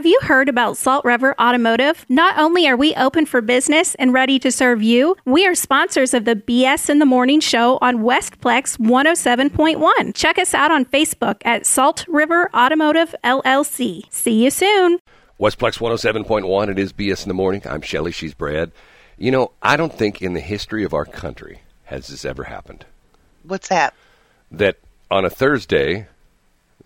Have you heard about Salt River Automotive? Not only are we open for business and ready to serve you, we are sponsors of the BS in the Morning show on Westplex 107.1. Check us out on Facebook at Salt River Automotive LLC. See you soon. Westplex 107.1, it is BS in the morning. I'm Shelly, she's Brad. You know, I don't think in the history of our country has this ever happened. What's that? That on a Thursday,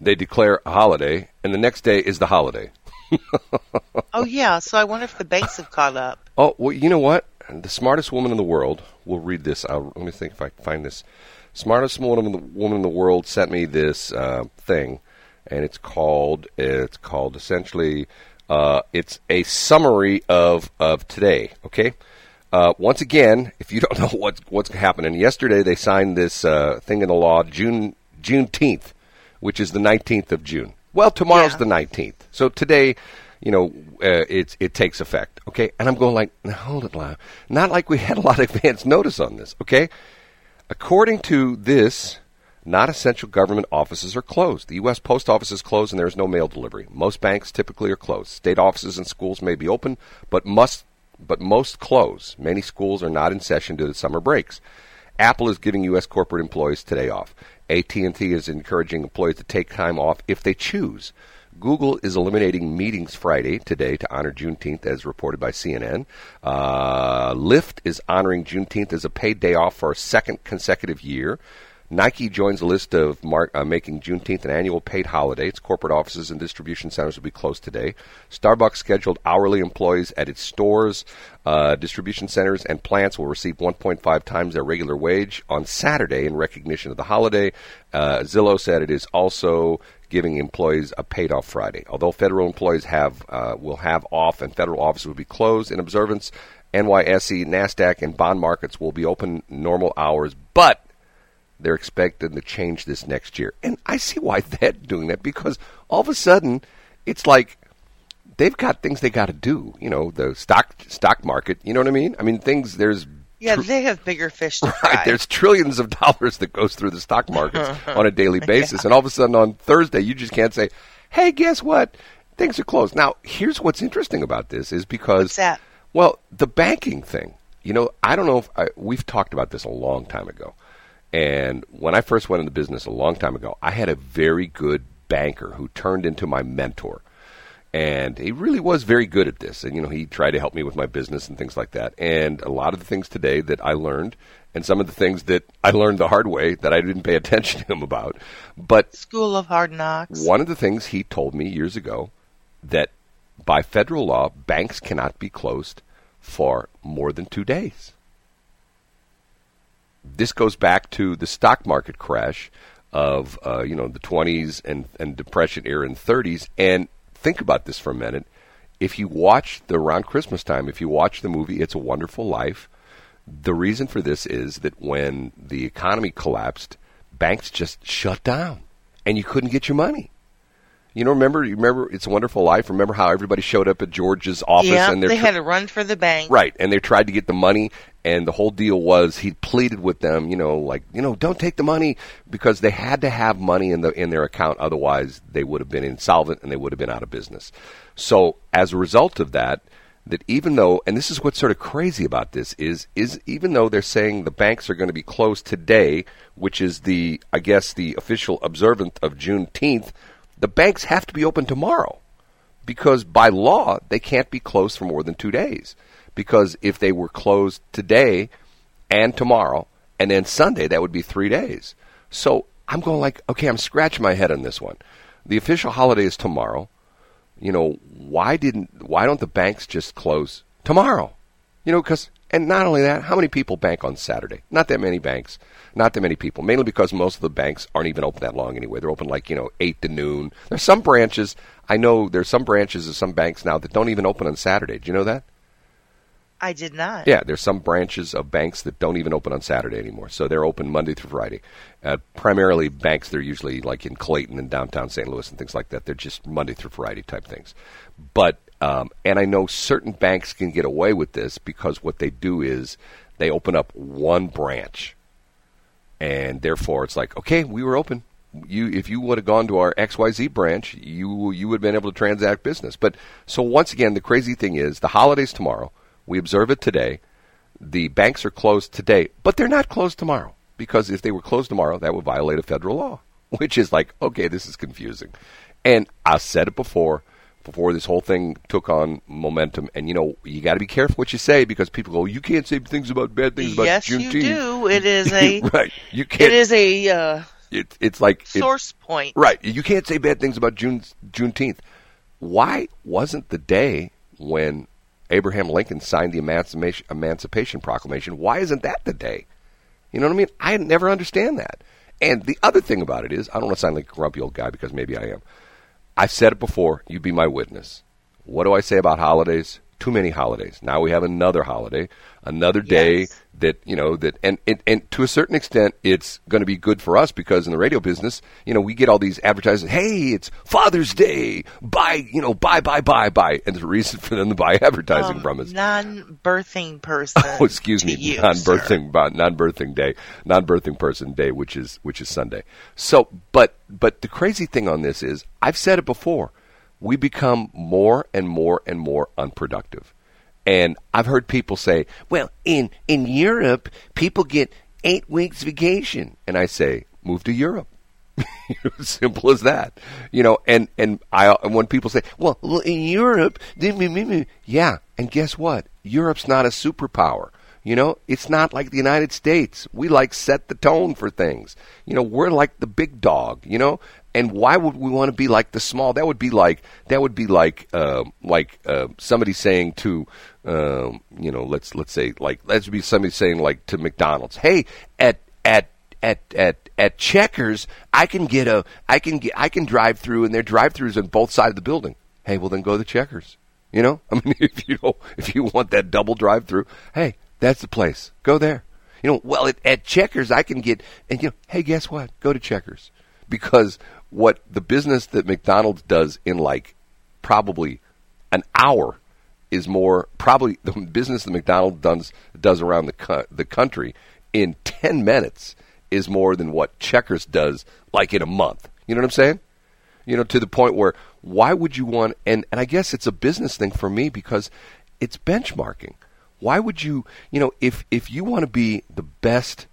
they declare a holiday, and the next day is the holiday. oh, yeah, so I wonder if the banks have caught up. Oh, well, you know what? The smartest woman in the world will read this. I'll, let me think if I can find this. Smartest woman in the, woman in the world sent me this uh, thing, and it's called, it's called essentially uh, it's a summary of, of today, okay? Uh, once again, if you don't know what's, what's happening, yesterday they signed this uh, thing in the law, June Juneteenth, which is the 19th of June. Well, tomorrow's yeah. the 19th. So today, you know, uh, it, it takes effect, okay? And I'm going like, hold it, now. Not like we had a lot of advance notice on this, okay? According to this not essential government offices are closed. The U.S. Post Office is closed and there is no mail delivery. Most banks typically are closed. State offices and schools may be open, but must but most close. Many schools are not in session due to summer breaks. Apple is giving U.S. corporate employees today off. AT&T is encouraging employees to take time off if they choose. Google is eliminating meetings Friday today to honor Juneteenth, as reported by CNN. Uh, Lyft is honoring Juneteenth as a paid day off for a second consecutive year. Nike joins a list of mark, uh, making Juneteenth an annual paid holiday. Its corporate offices and distribution centers will be closed today. Starbucks scheduled hourly employees at its stores, uh, distribution centers, and plants will receive 1.5 times their regular wage on Saturday in recognition of the holiday. Uh, Zillow said it is also giving employees a paid off Friday. Although federal employees have uh, will have off and federal offices will be closed in observance, NYSE, Nasdaq, and bond markets will be open normal hours, but they're expecting to change this next year. And I see why they're doing that because all of a sudden it's like they've got things they got to do. You know, the stock stock market. You know what I mean? I mean, things there's yeah, they have bigger fish to fry. Right, there's trillions of dollars that goes through the stock markets on a daily basis, yeah. and all of a sudden on Thursday you just can't say, "Hey, guess what? Things are closed." Now, here's what's interesting about this is because? Well, the banking thing. You know, I don't know if I, we've talked about this a long time ago. And when I first went into business a long time ago, I had a very good banker who turned into my mentor. And he really was very good at this. And, you know, he tried to help me with my business and things like that. And a lot of the things today that I learned, and some of the things that I learned the hard way that I didn't pay attention to him about. But School of Hard Knocks. One of the things he told me years ago that by federal law, banks cannot be closed for more than two days this goes back to the stock market crash of uh, you know the 20s and, and depression era in 30s and think about this for a minute if you watch the around christmas time if you watch the movie it's a wonderful life the reason for this is that when the economy collapsed banks just shut down and you couldn't get your money you know, remember, you remember It's a Wonderful Life. Remember how everybody showed up at George's office yeah, and they had to run for the bank, right? And they tried to get the money, and the whole deal was he pleaded with them, you know, like you know, don't take the money because they had to have money in the in their account, otherwise they would have been insolvent and they would have been out of business. So as a result of that, that even though, and this is what's sort of crazy about this is, is even though they're saying the banks are going to be closed today, which is the, I guess, the official observance of Juneteenth the banks have to be open tomorrow because by law they can't be closed for more than two days. Because if they were closed today and tomorrow and then Sunday, that would be three days. So I'm going like, okay, I'm scratching my head on this one. The official holiday is tomorrow. You know, why didn't why don't the banks just close tomorrow? You know, because and not only that, how many people bank on Saturday? Not that many banks. Not that many people. Mainly because most of the banks aren't even open that long anyway. They're open like, you know, 8 to noon. There's some branches, I know there's some branches of some banks now that don't even open on Saturday. Do you know that? I did not. Yeah, there's some branches of banks that don't even open on Saturday anymore. So they're open Monday through Friday. Uh, primarily banks, they're usually like in Clayton and downtown St. Louis and things like that. They're just Monday through Friday type things. But um, and I know certain banks can get away with this because what they do is they open up one branch, and therefore it's like, okay, we were open, you if you would have gone to our XYZ branch, you you would have been able to transact business. But so once again, the crazy thing is the holidays tomorrow. We observe it today. The banks are closed today, but they're not closed tomorrow because if they were closed tomorrow, that would violate a federal law, which is like, okay, this is confusing. And I said it before before this whole thing took on momentum. And you know, you got to be careful what you say because people go, "You can't say things about bad things about yes, Juneteenth." you do. It is a right. You can't. is a uh, It, it's like it- source point. right. You can't say bad things about June Juneteenth. Why wasn't the day when Abraham Lincoln signed the Emancipation, Emancipation Proclamation? Why isn't that the day? You know what I mean? I never understand that. And the other thing about it is, I don't want to sound like a grumpy old guy because maybe I am. I've said it before. You be my witness. What do I say about holidays? Too many holidays. Now we have another holiday, another day Yes. that you know that, and, and and to a certain extent, it's going to be good for us because in the radio business, you know, we get all these advertisements. Hey, it's Father's Day. Buy, you know, buy, buy, buy, buy, and there's a reason for them to buy advertising Um, from us. non-birthing person. Oh, excuse me, you, non-birthing, non-birthing day, non-birthing person day, which is which is Sunday. So, but but the crazy thing on this is, I've said it before, we become more and more and more unproductive, and I've heard people say, "Well, in in Europe, people get eight weeks vacation," and I say, "Move to Europe." Simple as that, you know. And and I and when people say, "Well, in Europe," yeah, and guess what? Europe's not a superpower. You know, it's not like the United States. We like set the tone for things. You know, we're like the big dog. You know, and why would we want to be like the small? That would be like that would be like uh, like uh, somebody saying to um, you know, let's let's say like let's be somebody saying like to McDonald's, hey, at at at at at Checkers, I can get a I can get I can drive through, and their drive-throughs on both sides of the building. Hey, well then go to Checkers. You know, I mean, if you know, if you want that double drive-through, hey, that's the place. Go there. You know, well at, at Checkers I can get, and you know, hey, guess what? Go to Checkers because what the business that McDonald's does in like probably an hour is more probably the business that McDonald's does does around the co- the country in ten minutes is more than what Checkers does like in a month. You know what I'm saying? You know, to the point where why would you want and and I guess it's a business thing for me because it's benchmarking. Why would you, you know, if if you want to be the best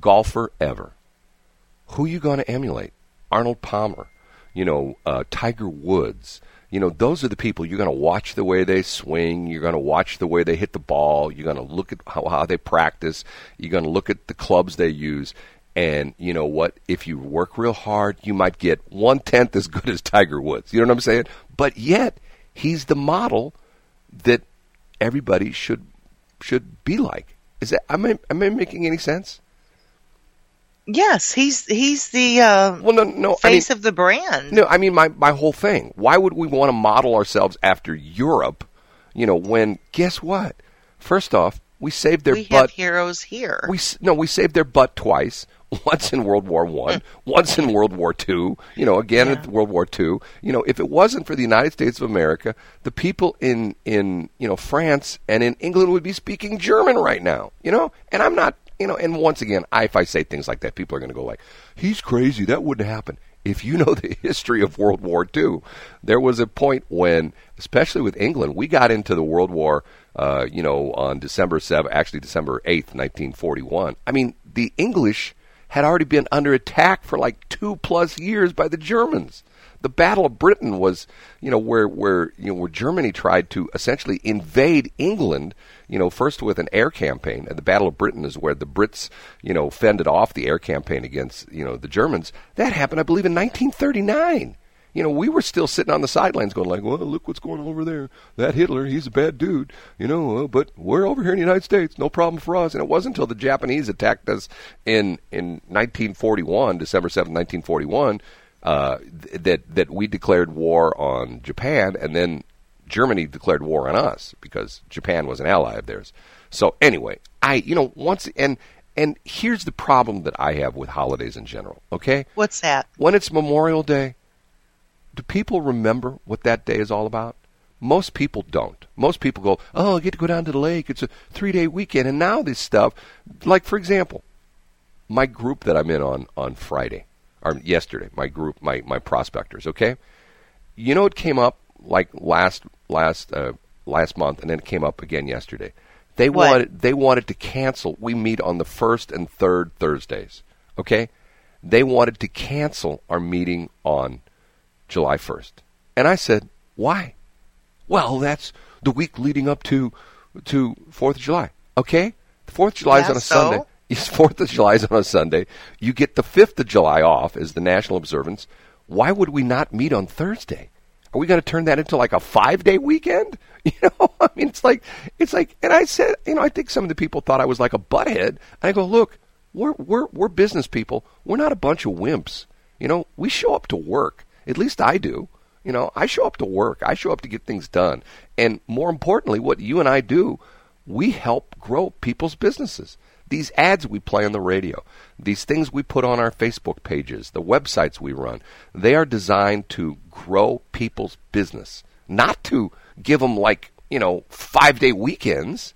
golfer ever, who you going to emulate? Arnold Palmer, you know, uh, Tiger Woods. You know, those are the people you're going to watch the way they swing. You're going to watch the way they hit the ball. You're going to look at how, how they practice. You're going to look at the clubs they use. And you know what? If you work real hard, you might get one tenth as good as Tiger Woods. You know what I'm saying? But yet, he's the model that everybody should should be like. Is that am I am I making any sense? Yes, he's he's the uh, Well, no, no. I mean, face of the brand. No, I mean my my whole thing. Why would we want to model ourselves after Europe? You know, when guess what? First off, we saved their we butt. heroes here. We no, we saved their butt twice. Once in World War One, once in World War Two. You know, again Yeah. in World War Two. You know, if it wasn't for the United States of America, the people in in you know France and in England would be speaking German right now. You know, and I'm not. You know, and once again, if I say things like that, people are going to go like, "He's crazy. That wouldn't happen." If you know the history of World War II, there was a point when, especially with England, we got into the World War. Uh, you know, on December seven, actually December eighth, nineteen forty-one. I mean, the English had already been under attack for like two plus years by the Germans. The Battle of Britain was, you know, where where you know where Germany tried to essentially invade England. You know, first with an air campaign, and the Battle of Britain is where the Brits, you know, fended off the air campaign against you know the Germans. That happened, I believe, in 1939. You know, we were still sitting on the sidelines going like, well, look what's going on over there. That Hitler, he's a bad dude. You know, uh, but we're over here in the United States. No problem for us. And it wasn't until the Japanese attacked us in, in 1941, December 7th, 1941, uh, th- that, that we declared war on Japan. And then Germany declared war on us because Japan was an ally of theirs. So anyway, I, you know, once, and, and here's the problem that I have with holidays in general, okay? What's that? when it's Memorial Day, do people remember what that day is all about? Most people don't. Most people go, "Oh, I get to go down to the lake. It's a three-day weekend." And now this stuff, like for example, my group that I'm in on on Friday, or yesterday, my group, my my prospectors. Okay, you know it came up like last last uh, last month, and then it came up again yesterday. They What? wanted they wanted to cancel. We meet on the first and third Thursdays. Okay, they wanted to cancel our meeting on July first, and I said, why? Well, that's the week leading up to to Fourth of July. Okay, the Fourth of July is on a so? Sunday. Yes, Fourth of July is on a Sunday. You get the Fifth of July off as the national observance. Why would we not meet on Thursday? Are we going to turn that into like a five day weekend? You know, I mean, it's like it's like. And I said, you know, I think some of the people thought I was like a butthead. And I go, look, we're we're we're business people. We're not a bunch of wimps. You know, we show up to work. At least I do. You know, I show up to work. I show up to get things done. And more importantly, what you and I do, we help grow people's businesses. These ads we play on the radio, these things we put on our Facebook pages, the websites we run, they are designed to grow people's business, not to give them like, you know, five day weekends.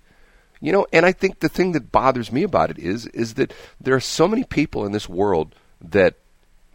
You know, and I think the thing that bothers me about it is is that there are so many people in this world that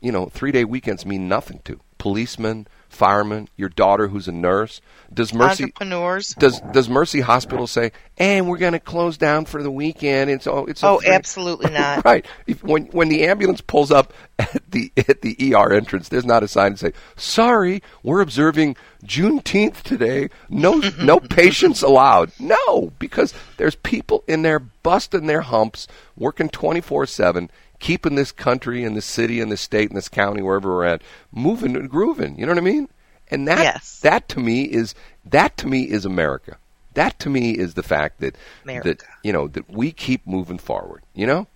you know, three day weekends mean nothing to. Policemen, firemen, your daughter who's a nurse. Does Mercy Entrepreneurs. does does Mercy Hospital say, and we're going to close down for the weekend? It's all it's Oh, free-" absolutely not. right. If, when when the ambulance pulls up at the at the ER entrance, there's not a sign to say, "Sorry, we're observing Juneteenth today. No no patients allowed." No, because there's people in there busting their humps, working 24/7, keeping this country and this city and this state and this county wherever we're at moving and grooving. You know what I mean? And that Yes. that to me is that to me is America. That to me is the fact that that you know that we keep moving forward. You know?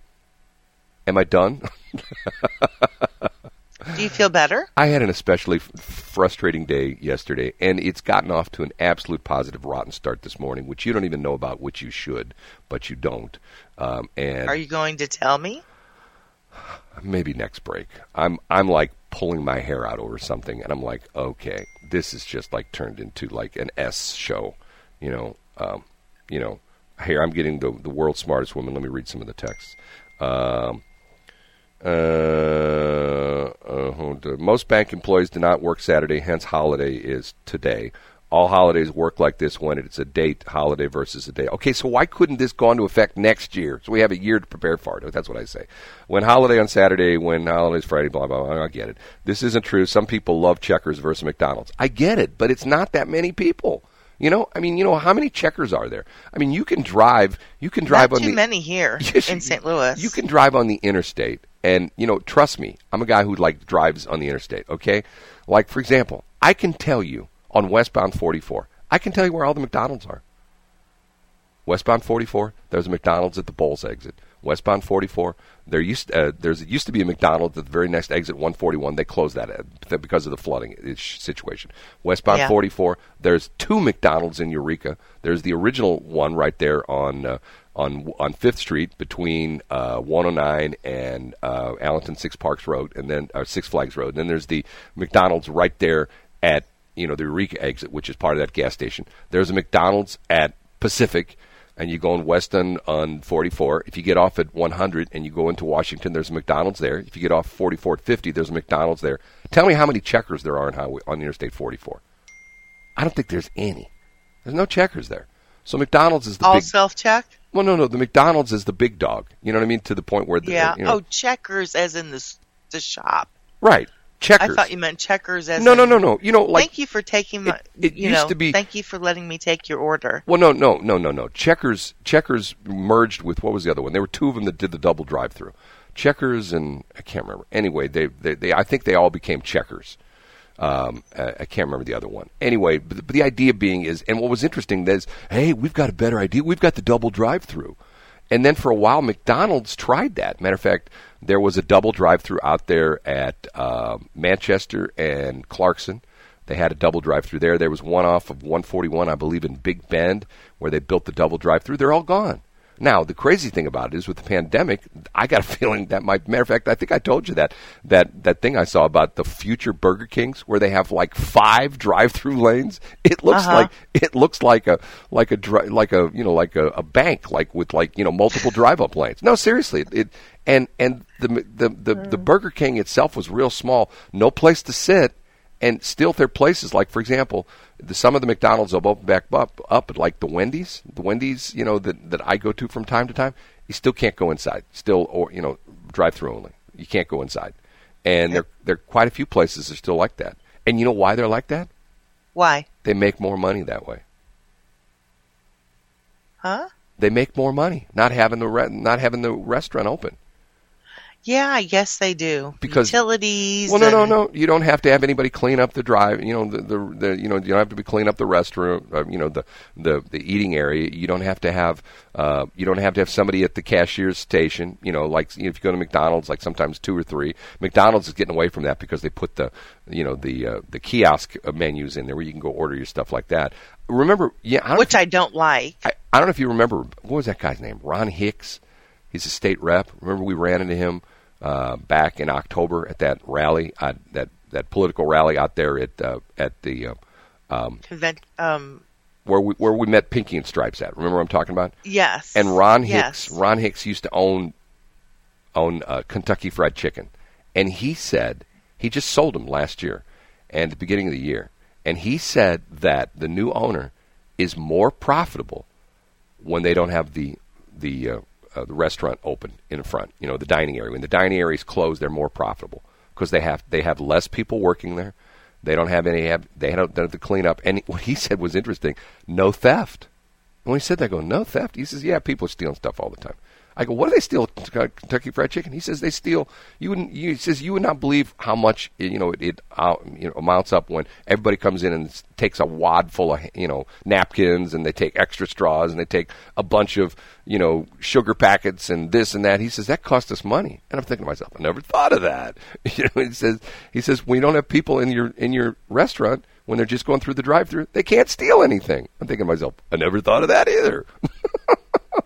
Am I done? Do you feel better? I had an especially f- frustrating day yesterday, and it's gotten off to an absolute positive rotten start this morning, which you don't even know about, which you should, but you don't. Um, and Are you going to tell me? Maybe next break. I'm I'm like pulling my hair out over something, and I'm like, okay, this is just like turned into like an S show, you know. Um, you know, here I'm getting the the world's smartest woman. Let me read some of the texts. Um, uh, uh, most bank employees do not work Saturday, hence holiday is today. All holidays work like this when it's a date holiday versus a day. Okay, so why couldn't this go into effect next year? So we have a year to prepare for it. That's what I say. When holiday on Saturday, when holidays Friday, blah blah blah. I get it. This isn't true. Some people love Checkers versus McDonald's. I get it, but it's not that many people. You know, I mean, you know, how many checkers are there? I mean, you can drive, you can drive Not on too the many here Yes, in St. Louis. You can drive on the interstate, and you know, trust me, I'm a guy who like drives on the interstate. Okay, like for example, I can tell you on westbound 44, I can tell you where all the McDonald's are. Westbound 44, there's a McDonald's at the Bowles exit. Westbound 44, there used uh, there's used to be a McDonald's at the very next exit 141. They closed that uh, because of the flooding uh, situation. Westbound Yeah. 44, there's two McDonald's in Eureka. There's the original one right there on uh, on on Fifth Street between uh, 109 and uh, Allenton Six Parks Road, and then Six Flags Road. And then there's the McDonald's right there at you know the Eureka exit, which is part of that gas station. There's a McDonald's at Pacific, and you go on Weston on 44. If you get off at 100 and you go into Washington, there's a McDonald's there. If you get off 44 at 50, there's a McDonald's there. Tell me how many checkers there are on highway on Interstate 44. I don't think there's any. There's no checkers there. So McDonald's is the All big. self check? Well, no, no. The McDonald's is the big dog. You know what I mean? To the point where the, Yeah. you know, Oh, checkers as in the the shop. right. I thought you meant checkers as no, in, no, no, no. You know, like thank you for taking my. it- it you used know, to be- Thank you for letting me take your order. Well, no, no, no, no, no. Checkers, Checkers merged with what was the other one? There were two of them that did the double drive-through. Checkers and I can't remember. Anyway, they, they, they I think they all became Checkers. Um, I, I can't remember the other one. Anyway, but, but the idea being is, and what was interesting is, hey, we've got a better idea. We've got the double drive-through. And then for a while, McDonald's tried that. Matter of fact, there was a double drive-through out there at uh, Manchester and Clarkson. They had a double drive-through there. There was one off of 141, I believe, in Big Bend, where they built the double drive-through. They're all gone. Now, the crazy thing about it is with the pandemic, I got a feeling that might, matter of fact, I think I told you that, that, that thing I saw about the future Burger Kings where they have like five drive through lanes. It looks Uh-huh. like, it looks like a, like a, like a, you know, like a, a bank, like with like, you know, multiple drive up lanes. No, seriously, it, and, and the, the, the, the Burger King itself was real small, no place to sit and still there are places like for example the, some of the mcdonald's will open back up up like the wendy's the wendy's you know that, that i go to from time to time you still can't go inside still or you know drive through only. You can't go inside. And there there are quite a few places that are still like that. And you know why they're like that? Why? they make more money that way. Huh? they make more money not having the re- not having the restaurant open Yeah, I guess they do. Because- utilities. Well, no, no, no. You don't have to have anybody clean up the drive. You know, the, the, the you know, you don't have to be clean up the restroom. Uh, you know, the, the the eating area. You don't have to have uh, you don't have to have somebody at the cashier's station. You know, like you know, if you go to McDonald's, like sometimes two or three. McDonald's is getting away from that because they put the you know the uh, the kiosk uh, menus in there where you can go order your stuff like that. Remember, yeah, I don't Which I don't like. I, I don't know if you remember what was that guy's name? Ron Hicks. He's a state rep. Remember we ran into him uh, back in October at that rally, uh, that that political rally out there at uh, at the uh, um, Convent, um, where we where we met Pinky and Stripes at. Remember what I'm talking about? yes. And Ron Hicks, yes. Ron Hicks used to own own uh, Kentucky Fried Chicken, and he said he just sold them last year, and the beginning of the year, and he said that the new owner is more profitable when they don't have the the uh, the restaurant open in front. You know, the dining area. When the dining area is closed, they're more profitable because they have they have less people working there. They don't have any. Have, they don't, don't have to clean up. And what he said was interesting. No theft. And when he said that, I go, no theft. He says, yeah, people are stealing stuff all the time. I go, what do they steal? Kentucky Fried Chicken. He says they steal. You wouldn't. You, he says you would not believe how much you know it, it uh, you know amounts up when everybody comes in and takes a wad full of you know napkins and they take extra straws and they take a bunch of you know sugar packets and this and that. He says that cost us money. And I'm thinking to myself, I never thought of that. You know, he says he says we don't have people in your in your restaurant when they're just going through the drive-through. They can't steal anything. I'm thinking to myself, I never thought of that either.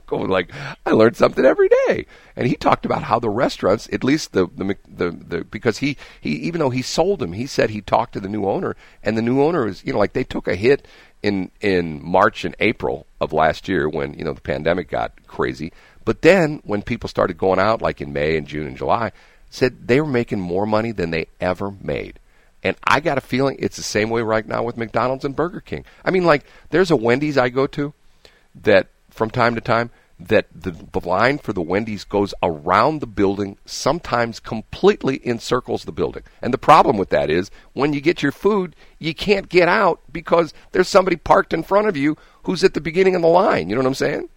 going like I learned something every day. And he talked about how the restaurants, at least the the the, the because he he even though he sold them, he said he talked to the new owner, and the new owner is you know like they took a hit in in March and April of last year when you know the pandemic got crazy. But then when people started going out, like in May and June and July, said they were making more money than they ever made. And I got a feeling it's the same way right now with McDonald's and Burger King. I mean, like, there's a Wendy's I go to that from time to time that the, the line for the Wendy's goes around the building, sometimes completely encircles the building. And the problem with that is when you get your food, you can't get out because there's somebody parked in front of you who's at the beginning of the line. You know what I'm saying?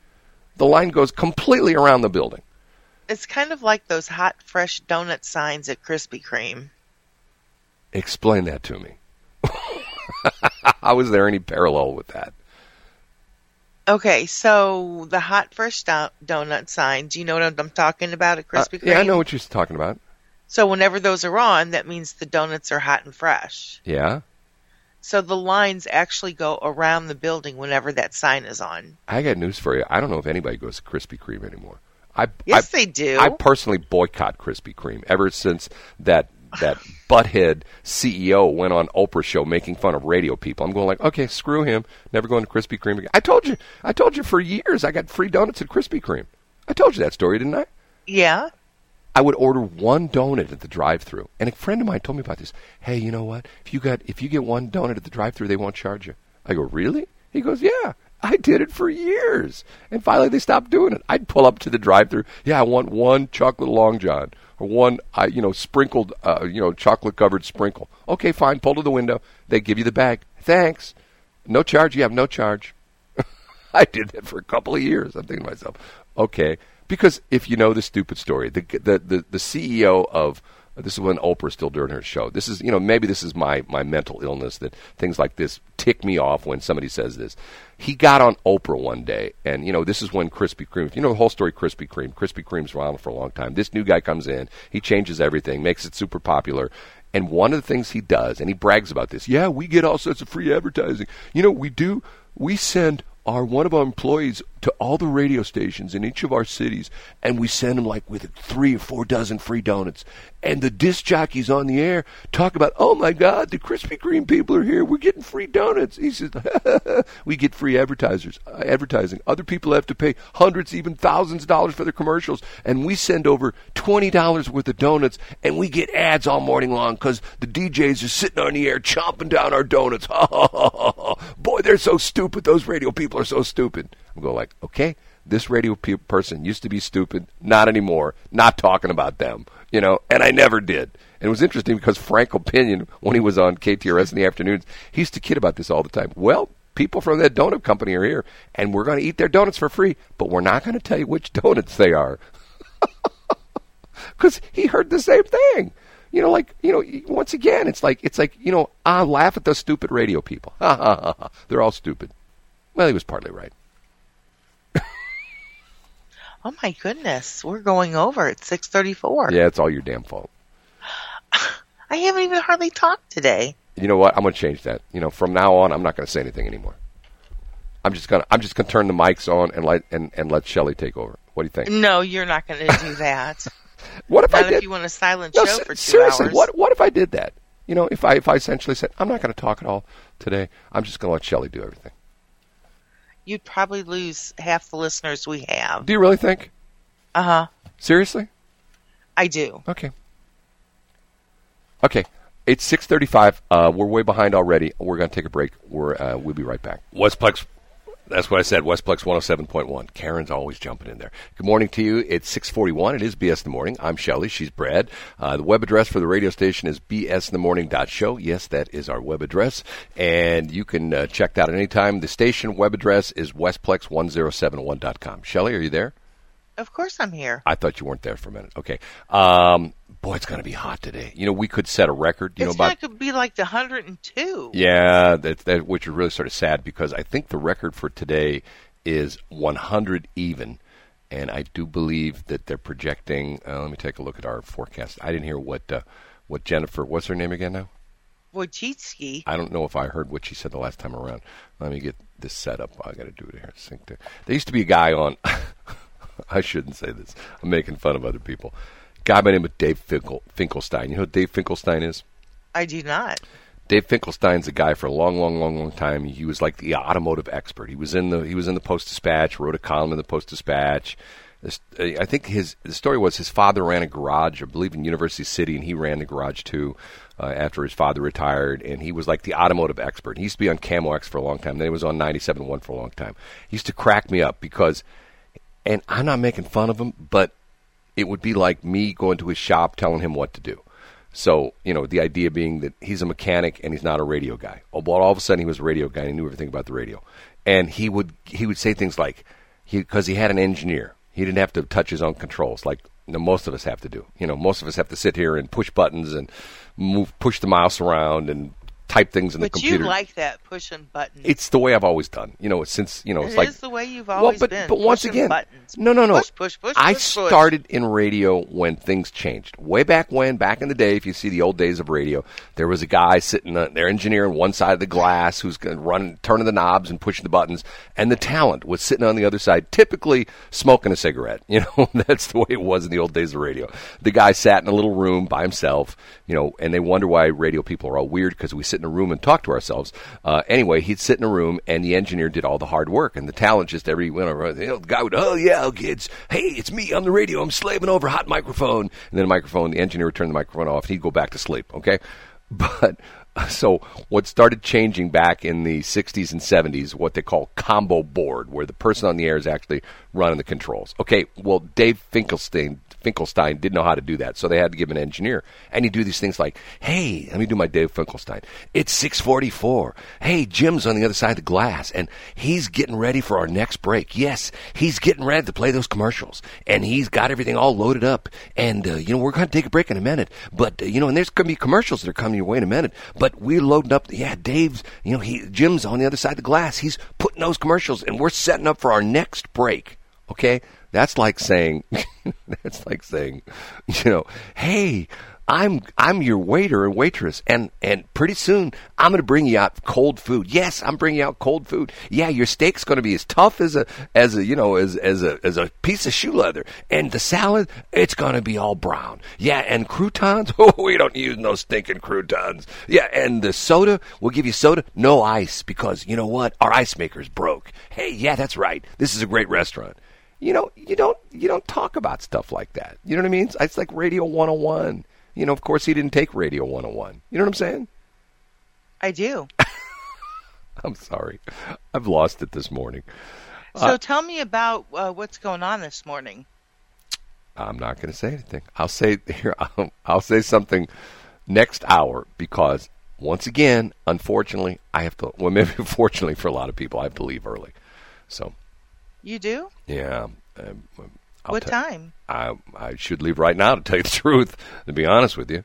The line goes completely around the building. It's kind of like those hot, fresh donut signs at Krispy Kreme. Explain that to me. How is there any parallel with that? Okay, so the hot, fresh do- donut sign. Do you know what I'm talking about at Uh, Krispy Kreme? yeah, I know what you're talking about. So whenever those are on, that means the donuts are hot and fresh. Yeah. So the lines actually go around the building whenever that sign is on. I got news for you. I don't know if anybody goes to Krispy Kreme anymore. I Yes, I, they do. I personally boycott Krispy Kreme ever since that that butthead CEO went on Oprah show making fun of radio people. I'm going like, okay, screw him. Never going to Krispy Kreme again. I told you. I told you for years. I got free donuts at Krispy Kreme. I told you that story, didn't I? yeah. I would order one donut at the drive-through, and a friend of mine told me about this. Hey, you know what? If you got if you get one donut at the drive-through, they won't charge you. I go, really? He goes, yeah. I did it for years, and finally they stopped doing it. I'd pull up to the drive-through. Yeah, I want one chocolate long john or one, uh, you know, sprinkled, uh, you know, chocolate-covered sprinkle. Okay, fine. Pull to the window. They give you the bag. Thanks. No charge. You have no charge. I did that for a couple of years. I'm thinking to myself, okay, because if you know the stupid story, the the the, the CEO of this is when Oprah's still doing her show. This is you know maybe this is my my mental illness that things like this tick me off when somebody says this. He got on Oprah one day, and you know this is when Krispy Kreme. You know the whole story. Krispy Kreme. Krispy Kreme's around for a long time. This new guy comes in, he changes everything, makes it super popular. And one of the things he does, and he brags about this, yeah, we get all sorts of free advertising. You know, we do. We send our one of our employees to all the radio stations in each of our cities, and we send them like with three or four dozen free donuts. And the disc jockeys on the air talk about, oh my God, the Krispy Kreme people are here. We're getting free donuts. He says, we get free advertisers, uh, advertising. Other people have to pay hundreds, even thousands of dollars for their commercials, and we send over twenty dollars worth of donuts, and we get ads all morning long because the DJs are sitting on the air chomping down our donuts. Boy, they're so stupid. Those radio people are so stupid. I'm going like, okay, this radio pe- person used to be stupid, not anymore. Not talking about them, you know. And I never did. And it was interesting because Frank O. Pinion, when he was on KTRS in the afternoons, he used to kid about this all the time. Well, people from that donut company are here, and we're going to eat their donuts for free, but we're not going to tell you which donuts they are. Because he heard the same thing. You know, like you know, once again, it's like it's like you know, I laugh at those stupid radio people. Ha ha ha. They're all stupid. Well, he was partly right. Oh my goodness, we're going over at 6:34. Yeah, it's all your damn fault. I haven't even hardly talked today. You know what? I'm going to change that. You know, from now on, I'm not going to say anything anymore. I'm just gonna I'm just gonna turn the mics on and let and, and let Shelly take over. What do you think? No, you're not going to do that. What if not I did? if you want a silent no, show se- for two seriously, hours. what what if I did that? You know, if I if I essentially said I'm not going to talk at all today. I'm just going to let Shelly do everything. You'd probably lose half the listeners we have. Do you really think? Uh huh. Seriously? I do. Okay. Okay. It's 6:35. Uh, we're way behind already. We're going to take a break. We're uh, we'll be right back. Westplex. That's what I said. Westplex 107.1. Karen's always jumping in there. Good morning to you. It's 6:41. It is BS in the morning. I'm Shelley. She's Brad. Uh, the web address for the radio station is bsinthemorning.show. Yes, that is our web address, and you can uh, check that at any time. The station web address is westplex1071.com. Shelley, are you there? Of course, I'm here. I thought you weren't there for a minute. Okay. Um, boy, it's going to be hot today. You know, we could set a record. You it's know about to be like the 102. yeah, that, that which is really sort of sad because I think the record for today is 100 even, and I do believe that they're projecting. Uh, let me take a look at our forecast. I didn't hear what uh, what Jennifer. What's her name again now? Wojcicki. I don't know if I heard what she said the last time around. Let me get this set up. I got to do it here. Sync to. There used to be a guy on. I shouldn't say this. I'm making fun of other people. Guy by the name of Dave Finkel, Finkelstein. You know who Dave Finkelstein is? I do not. Dave Finkelstein's a guy for a long, long, long, long time. He was like the automotive expert. He was in the he was in the Post Dispatch, wrote a column in the Post Dispatch. This, I think his the story was his father ran a garage, I believe in University City, and he ran the garage too. Uh, after his father retired, and he was like the automotive expert. He used to be on KMOX for a long time. Then he was on 97.1 for a long time. He used to crack me up because, and I'm not making fun of him, but it would be like me going to his shop telling him what to do. So, you know, the idea being that he's a mechanic and he's not a radio guy. Oh, but all of a sudden he was a radio guy and he knew everything about the radio. And he would he would say things like he because he had an engineer. He didn't have to touch his own controls like most of us have to do. You know, most of us have to sit here and push buttons and move push the mouse around and type things in But the you like that pushing buttons. it's the way I've always done. You know, since you know, it's It like is the way you've well, always but been. but once again, buttons. no, no, no. Push, push, push, I push, push. started in radio when things changed. Way back when, back in the day, if you see the old days of radio, there was a guy sitting, uh, their engineer on one side of the glass who's going to run, turning the knobs and pushing the buttons, and the talent was sitting on the other side, typically smoking a cigarette. You know, that's the way it was in the old days of radio. The guy sat in a little room by himself, you know, and they wonder why radio people are all weird because we sit in a room and talk to ourselves. Uh, anyway, he'd sit in a room, and the engineer did all the hard work, and the talent just every you know, the guy would, oh yeah, kids, hey, it's me on the radio, I'm slaving over hot microphone, and then the microphone, the engineer would turn the microphone off, and he'd go back to sleep. Okay, but so what started changing back in the 60s and 70s, what they call combo board, where the person on the air is actually running the controls. Okay, well, Dave Finkelstein. Finkelstein didn't know how to do that, so they had to give him an engineer. And he'd do these things like, "Hey, let me do my Dave Finkelstein. It's 6:44. Hey, Jim's on the other side of the glass, and he's getting ready for our next break. Yes, he's getting ready to play those commercials, and he's got everything all loaded up. And uh, you know, we're going to take a break in a minute, but uh, you know, and there's going to be commercials that are coming your way in a minute. But we're loading up. Yeah, Dave's. You know, he Jim's on the other side of the glass. He's putting those commercials, and we're setting up for our next break. Okay, that's like saying, that's like saying, you know, hey, I'm I'm your waiter and waitress, and and pretty soon I'm going to bring you out cold food. Yes, I'm bringing you out cold food. Yeah, your steak's going to be as tough as a as a you know as as a as a piece of shoe leather, and the salad it's going to be all brown. Yeah, and croutons. Oh, we don't use no stinking croutons. Yeah, and the soda we'll give you soda, no ice because you know what, our ice maker's broke. Hey, yeah, that's right. This is a great restaurant you know, you don't you don't talk about stuff like that. You know what I mean? It's like Radio 101. You know, of course, he didn't take Radio 101. You know what I'm saying? I do. I'm sorry. I've lost it this morning. So uh, tell me about uh, what's going on this morning. I'm not going to say anything. I'll say here. I'll, I'll say something next hour because once again, unfortunately, I have to. Well, maybe fortunately for a lot of people, I have to leave early. So you do? Yeah. Um, what time? I I should leave right now to tell you the truth. To be honest with you.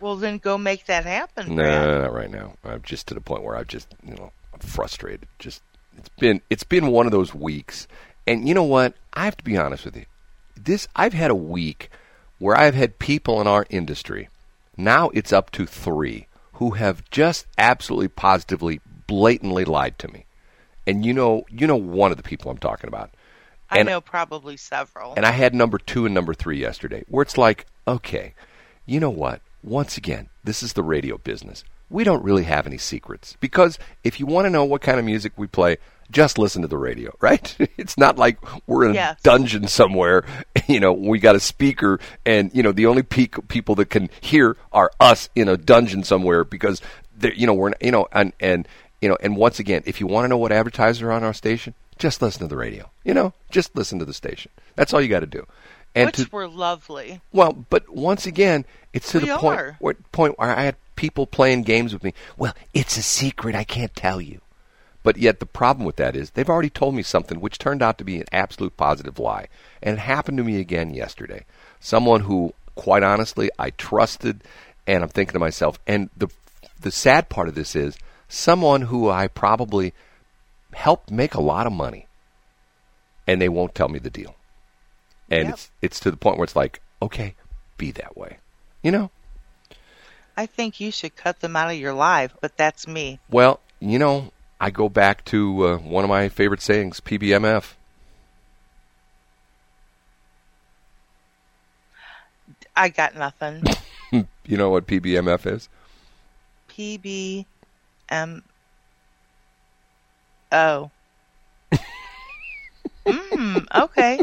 Well, then go make that happen. No, not right now. I'm just to the point where I just you know I'm frustrated. Just it's been it's been one of those weeks, and you know what? I have to be honest with you. This I've had a week where I've had people in our industry. Now it's up to three who have just absolutely positively blatantly lied to me and you know you know one of the people I'm talking about. And, I know probably several. And I had number two and number three yesterday, where it's like, okay, you know what? Once again, this is the radio business. We don't really have any secrets because if you want to know what kind of music we play, just listen to the radio, right? It's not like we're in yes. a dungeon somewhere. You know, we got a speaker, and you know the only pe- people that can hear are us in a dungeon somewhere because you know we're you know and and you know, and once again, if you want to know what advertisers are on our station, just listen to the radio. You know, just listen to the station. That's all you got to do. And Which to, were lovely. Well, but once again, it's to we the point where, point where I had people playing games with me. Well, it's a secret. I can't tell you. But yet the problem with that is they've already told me something which turned out to be an absolute positive lie. And it happened to me again yesterday. Someone who, quite honestly, I trusted, and I'm thinking to myself, and the the sad part of this is someone who I probably helped make a lot of money, and they won't tell me the deal. And yep. it's it's to the point where it's like, okay, be that way, you know. I think you should cut them out of your life, but that's me. Well, you know, I go back to uh, one of my favorite sayings, PBMF. I got nothing. you know what PBMF is? PB M O. mm, okay.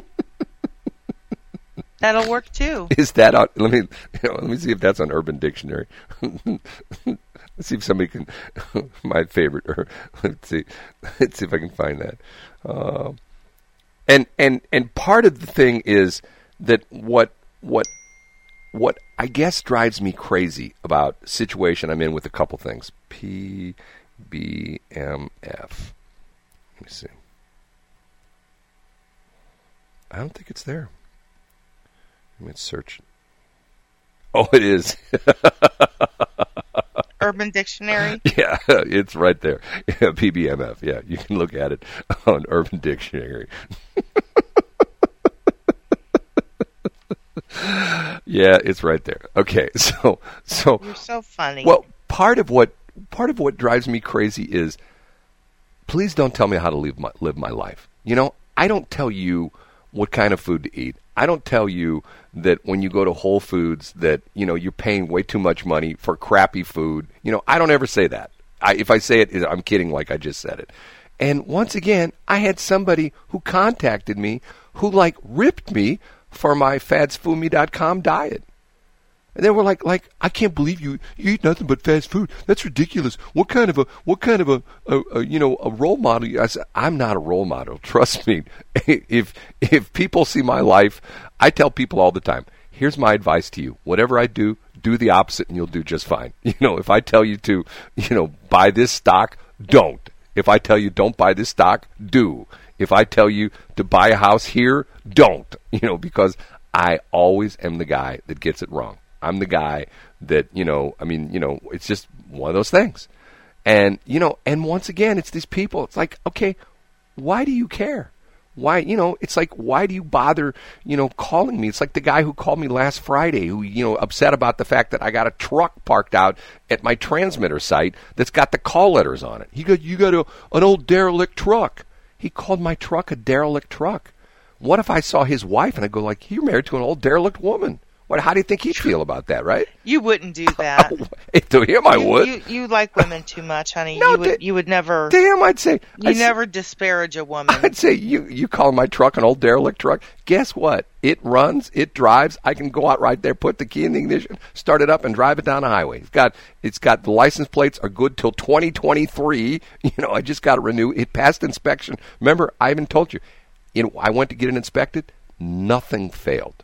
That'll work too. Is that on? Let me you know, let me see if that's on Urban Dictionary. let's see if somebody can. my favorite. Or let's see. Let's see if I can find that. Uh, and and and part of the thing is that what what what I guess drives me crazy about situation I'm in with a couple things. PBMF. Let me see. I don't think it's there. Let me search. Oh, it is. Urban Dictionary. Yeah, it's right there. Yeah, PBMF. Yeah, you can look at it on Urban Dictionary. yeah, it's right there. Okay, so so you're so funny. Well, part of what part of what drives me crazy is please don't tell me how to live my live my life. You know, I don't tell you what kind of food to eat. I don't tell you that when you go to Whole Foods that you know you're paying way too much money for crappy food. You know, I don't ever say that. I, if I say it, I'm kidding, like I just said it. And once again, I had somebody who contacted me who like ripped me for my fadsfumi.com diet. And they were like, like, I can't believe you, you eat nothing but fast food. That's ridiculous. What kind of a, what kind of a, a, a you know, a role model? I said, I'm not a role model. Trust me. if, if people see my life, I tell people all the time, here's my advice to you. Whatever I do, do the opposite and you'll do just fine. You know, if I tell you to, you know, buy this stock, don't. If I tell you don't buy this stock, do. If I tell you to buy a house here, don't. You know, because I always am the guy that gets it wrong. I'm the guy that, you know, I mean, you know, it's just one of those things. And, you know, and once again, it's these people. It's like, okay, why do you care? Why, you know, it's like, why do you bother, you know, calling me? It's like the guy who called me last Friday who, you know, upset about the fact that I got a truck parked out at my transmitter site that's got the call letters on it. He goes, you got a, an old derelict truck. He called my truck a derelict truck. What if I saw his wife and I go like, you're married to an old derelict woman? What? How do you think he'd feel about that, right? You wouldn't do that. to him, I you, would. You, you like women too much, honey. No, you would. to- you would never. to him, I'd say, You I'd say- never disparage a woman. I'd say you you call my truck an old derelict truck. Guess what? It runs, it drives. I can go out right there, put the key in the ignition, start it up, and drive it down the highway. It's got it's got the license plates are good till 2023. You know, I just got to renew. It passed inspection. Remember, I even told you. You know, I went to get it inspected. Nothing failed.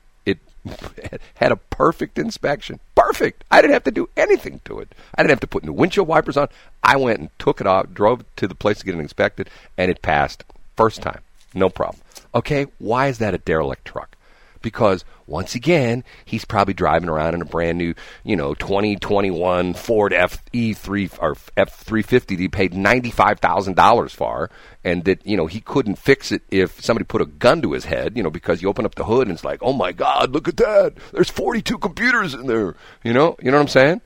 Had a perfect inspection. Perfect. I didn't have to do anything to it. I didn't have to put new windshield wipers on. I went and took it off, drove to the place to get it inspected, and it passed first time. No problem. Okay, why is that a derelict truck? Because once again, he's probably driving around in a brand new, you know, 2021 Ford F E3 or F350 that he paid $95,000 for, and that, you know, he couldn't fix it if somebody put a gun to his head, you know, because you open up the hood and it's like, oh my God, look at that. There's 42 computers in there. You know, you know what I'm saying?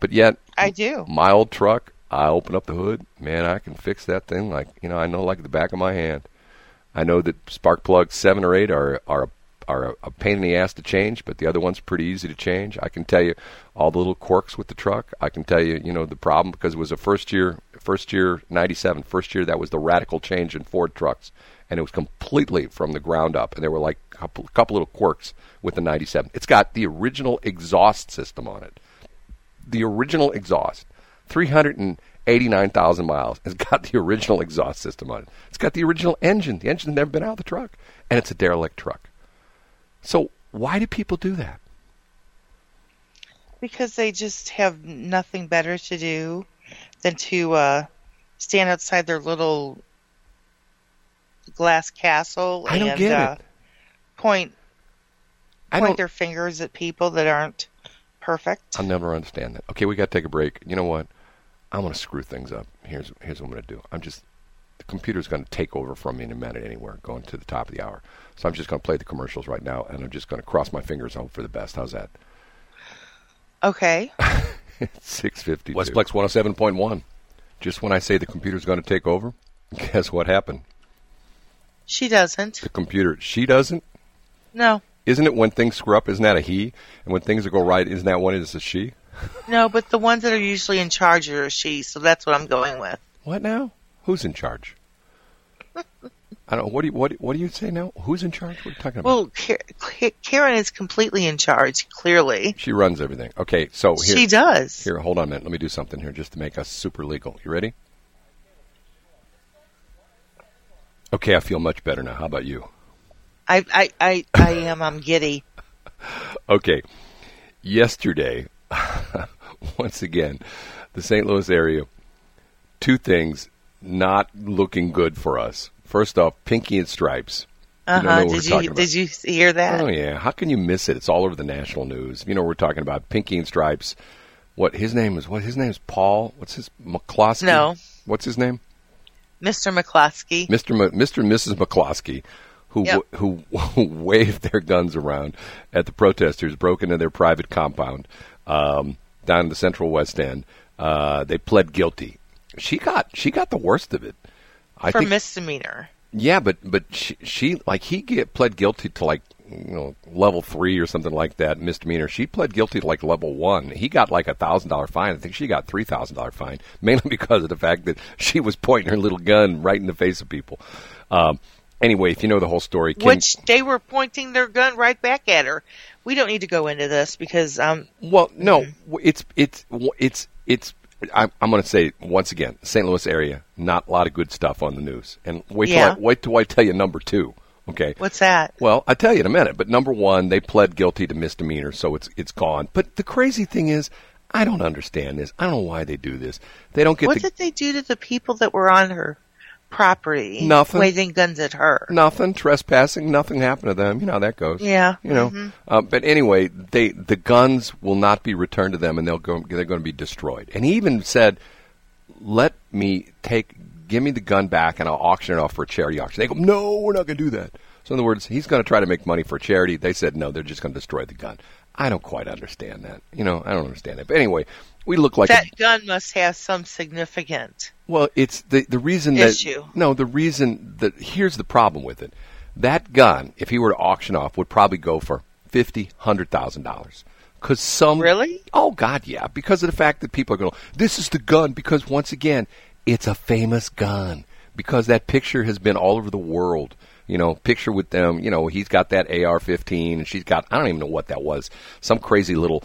But yet, I do. my old truck, I open up the hood, man, I can fix that thing like, you know, I know like the back of my hand. I know that spark plugs seven or eight are are a, are a, pain in the ass to change, but the other one's pretty easy to change. I can tell you all the little quirks with the truck. I can tell you, you know, the problem because it was a first year first year '97, first year that was the radical change in Ford trucks, and it was completely from the ground up. And there were like a couple, couple little quirks with the '97. It's got the original exhaust system on it the original exhaust. 389,000 miles. It's got the original exhaust system on it. It's got the original engine. The engine's never been out of the truck. And it's a derelict truck. So why do people do that? Because they just have nothing better to do than to uh, stand outside their little glass castle I don't and get uh, it. point don't. their fingers at people that aren't perfect. I'll never understand that. Okay, we got to take a break. You know what? I'm going to screw things up. Here's here's what I'm going to do. I'm just the computer's going to take over from me in a minute anywhere, going to the top of the hour. So I'm just going to play the commercials right now, and I'm just going to cross my fingers and hope for the best. How's that? Okay. 650. Westplex 107.1. Just when I say the computer's going to take over, guess what happened? She doesn't. The computer, she doesn't. No. Isn't it when things screw up? Isn't that a he? And when things go right, isn't that one is a she? No, but the ones that are usually in charge are she, so that's what I'm going with. What now? Who's in charge? I don't. know. What do you what What do you say now? Who's in charge? What are you talking about? Well, Ka- Ka- Karen is completely in charge, clearly. she runs everything. Okay, so here, she does. here, hold on a minute. Let me do something here just to make us super legal. You ready? Okay, I feel much better now. How about you? I, I, I, I am. I'm giddy. Okay. Yesterday, once again, the St. Louis area, two things not looking good for us. First off, Pinky and Stripes. Uh huh. Did you did you hear that? Oh yeah, how can you miss it? It's all over the national news. You know, we're talking about Pinky and Stripes. What his name is? What his name is? Paul. What's his McCloskey? No. What's his name? Mr. McCloskey. Mr. M- Mr. and Mrs. McCloskey, who Yep. who who waved their guns around at the protesters, broke into their private compound um, down in the Central West End. Uh, they pled guilty. She got she got the worst of it. I for think misdemeanor. yeah, but but she, she like he get pled guilty to like you know level three or something like that misdemeanor. She pled guilty to like level one. He got like a thousand dollar fine. I think she got three thousand dollar fine mainly because of the fact that she was pointing her little gun right in the face of people. Um, anyway, if you know the whole story, Kim, Which they were pointing their gun right back at her. We don't need to go into this because um Well, no, it's it's it's it's. I'm, I'm going to say once again, St. Louis area, not a lot of good stuff on the news. And wait till Yeah. I, wait till I tell you number two. Okay. what's that? Well, I tell you in a minute. But number one, they pled guilty to misdemeanor, so it's it's gone. But the crazy thing is, I don't understand this. I don't know why they do this. They don't get What the did they do to the people that were on her property? Nothing. Waving guns at her. nothing trespassing. Nothing happened to them. You know how that goes. Yeah. You know. mhm. Uh, but anyway, they the guns will not be returned to them, and they'll go. They're going to be destroyed. And he even said, "Let me take give me the gun back and I'll auction it off for a charity auction. They go, no, we're not going to do that. So in other words, he's going to try to make money for charity. They said no, they're just going to destroy the gun. I don't quite understand that. You know, I don't understand it. But anyway, we look like that a, gun must have some significant. Well, it's the the reason issue. that no, the reason that here's the problem with it. That gun, if he were to auction off, would probably go for fifty, hundred thousand dollars. Because some really, oh God, yeah, because of the fact that people are going, this is the gun. Because once again, it's a famous gun. Because that picture has been all over the world you know, picture with them. You know, he's got that AR-15, and she's got I don't even know what that was, some crazy little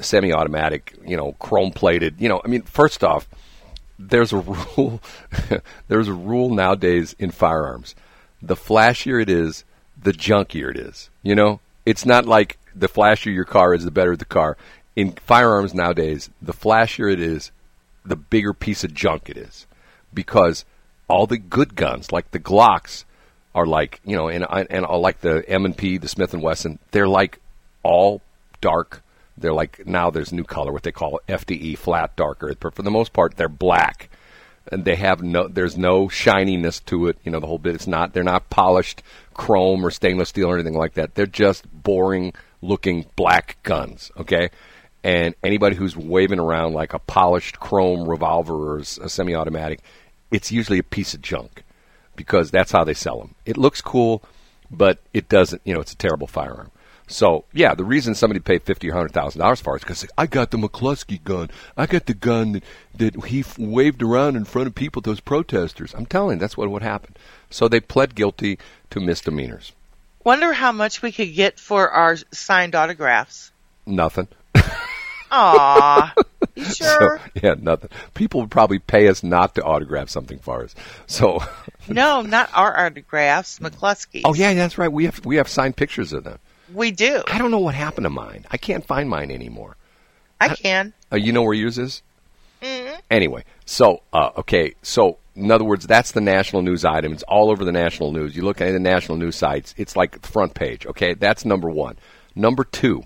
semi-automatic, you know, chrome-plated. You know, I mean, first off, there's a rule. there's a rule nowadays in firearms: the flashier it is, the junkier it is. You know, it's not like the flashier your car is, the better the car. In firearms nowadays, the flashier it is, the bigger piece of junk it is, because all the good guns, like the Glocks, are like you know, and and I like the M and P, the Smith and Wesson. They're like all dark. They're like now there's new color, what they call FDE, flat darker. But for the most part, they're black, and they have no. There's no shininess to it. You know, the whole bit. It's not. They're not polished chrome or stainless steel or anything like that. They're just boring looking black guns. Okay. And anybody who's waving around like a polished chrome revolver or a semi-automatic, it's usually a piece of junk because that's how they sell them. It looks cool, but it doesn't. You know, it's a terrible firearm. So yeah, the reason somebody paid fifty or hundred thousand dollars for it is because I got the McCloskey gun. I got the gun that, that he f- waved around in front of people, those protesters. I'm telling you, that's what would happen. So they pled guilty to misdemeanors. Wonder how much we could get for our signed autographs. Nothing. Aw. You sure? So, yeah, nothing. People would probably pay us not to autograph something for us. So No, not our autographs, McCloskey's. Oh yeah, that's right. We have we have signed pictures of them. We do. I don't know what happened to mine. I can't find mine anymore. I can. Uh, you know where yours is? Mm-hmm. Anyway, so uh, okay, so in other words, that's the national news item. It's all over the national news. You look at the national news sites, it's like the front page. Okay, that's number one. Number two,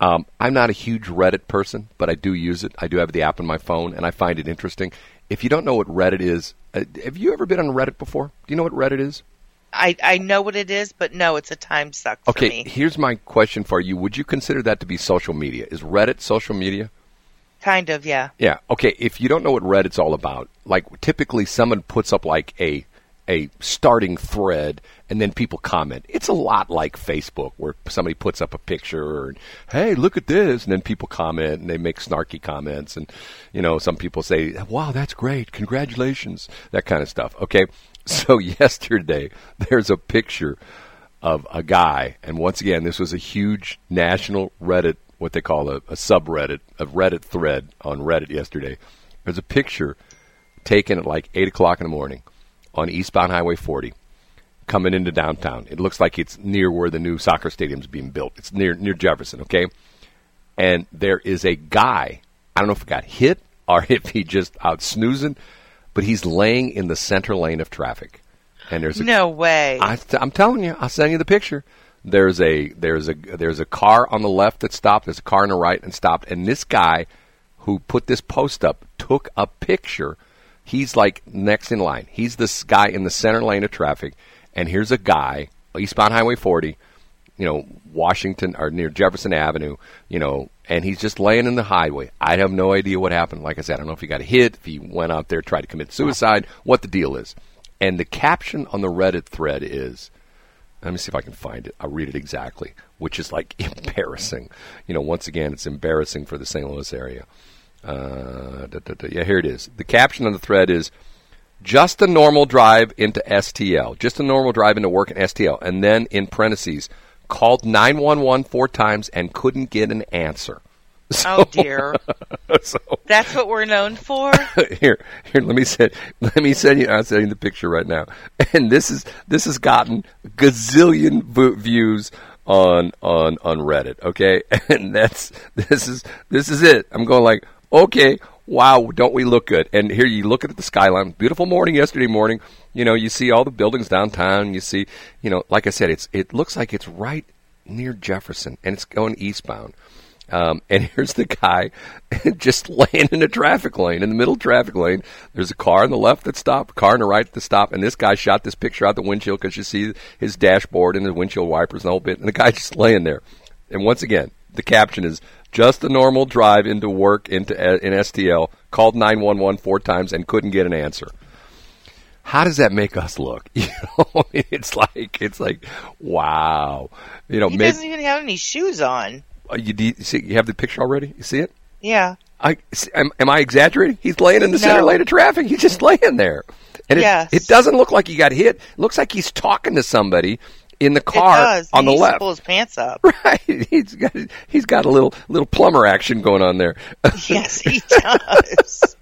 um, I'm not a huge Reddit person, but I do use it. I do have the app on my phone, and I find it interesting. If you don't know what Reddit is, uh, have you ever been on Reddit before? Do you know what Reddit is? I, I know what it is, but no, it's a time suck for okay, me. here's my question for you. Would you consider that to be social media? Is Reddit social media? Kind of, yeah. Yeah. Okay. If you don't know what Reddit's all about, like typically someone puts up like a a starting thread and then people comment. It's a lot like Facebook where somebody puts up a picture and hey, look at this and then people comment and they make snarky comments and you know, some people say, "Wow, that's great. Congratulations." That kind of stuff. Okay? So yesterday there's a picture of a guy and once again this was a huge national Reddit what they call a, a subreddit, a Reddit thread on Reddit yesterday. There's a picture taken at like eight o'clock in the morning on eastbound Highway 40 coming into downtown. It looks like it's near where the new soccer stadium is being built. It's near near Jefferson, okay? And there is a guy. I don't know if he got hit or if he just out snoozing, but he's laying in the center lane of traffic. And there's a, no way. I, I'm telling you, I'll send you the picture. There's a there's a there's a car on the left that stopped. There's a car on the right and stopped. And this guy who put this post up took a picture. He's like next in line. He's this guy in the center lane of traffic. And here's a guy eastbound Highway 40, you know, Washington or near Jefferson Avenue, you know, and he's just laying in the highway. I have no idea what happened. Like I said, I don't know if he got hit, if he went out there tried to commit suicide, what the deal is. And the caption on the Reddit thread is, let me see if I can find it. I'll read it exactly, which is like embarrassing. You know, once again, it's embarrassing for the St. Louis area. Uh, da, da, da, yeah, here it is. The caption on the thread is just a normal drive into STL, just a normal drive into work in STL, and then in parentheses, called 911 four times and couldn't get an answer. So, oh dear. so, That's what we're known for. here, here. Let me send. Let me send you. I'm sending the picture right now, and this is this has gotten gazillion v- views on on on Reddit. Okay, and that's this is this is it. I'm going like, okay, wow, don't we look good? And here you look at the skyline. Beautiful morning yesterday morning. You know, you see all the buildings downtown. You see, you know, like I said, it's it looks like it's right near Jefferson, and it's going eastbound Um, and here's the guy just laying in a traffic lane, in the middle traffic lane. There's a car on the left that stopped, car on the right that stopped, and this guy shot this picture out the windshield because you see his dashboard and his windshield wipers and the whole bit. And the guy just laying there. And once again, the caption is just a normal drive into work into uh, in STL. Called 911 four times and couldn't get an answer. How does that make us look? You know, it's like it's like wow. You know, He maybe, doesn't even have any shoes on. uh, you, do you see you have the picture already? You see it? Yeah. I am, am I exaggerating? He's laying in the center lane of traffic. He's just laying there, and it, Yes. it doesn't look like he got hit. It looks like he's talking to somebody in the It car on he the left. pull his pants up. Right, he's got he's got a little little plumber action going on there, yes, he does.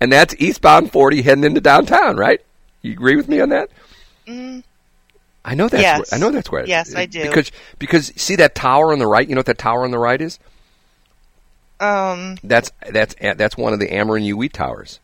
and that's eastbound forty heading into downtown. Right? You agree with me on that? I know that's Yes. where, I know that's where. it- Yes, I do. Because because see that tower on the right. You know what that tower on the right is? um. That's that's that's one of the Ameren UE towers.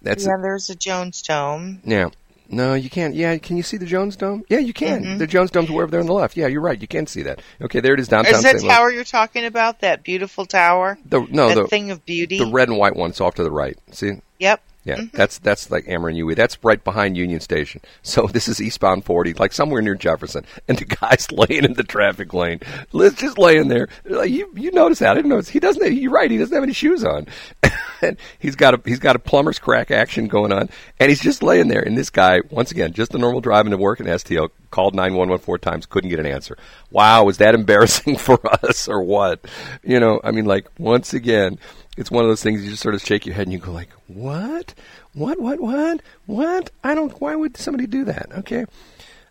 That's Yeah, there's a Jones Dome. Yeah. No, you can't. Yeah, can you see the Jones Dome? Yeah, you can. Mm-hmm. The Jones Dome's over there on the left. Yeah, you're right. You can see that. Okay, there it is downtown Is that St. Louis. tower you're talking about? That beautiful tower? The, no, that the thing of beauty? the red and white one. It's off to the right. See? Yep. Yeah, mm-hmm. that's that's like Ameren UE. That's right behind Union Station. So this is eastbound 40, like somewhere near Jefferson, and the guy's laying in the traffic lane. Liz just laying there. Like, you you notice that? I didn't notice. He doesn't. You're right. He doesn't have any shoes on, and he's got a he's got a plumber's crack action going on, and he's just laying there. And this guy, once again, just a normal driving to work in STL, called 911 four times, couldn't get an answer. Wow, was that embarrassing for us or what? You know, I mean, like once again it's one of those things you just sort of shake your head and you go like, "What? What? What? What? What? I don't. Why would somebody do that?" Okay.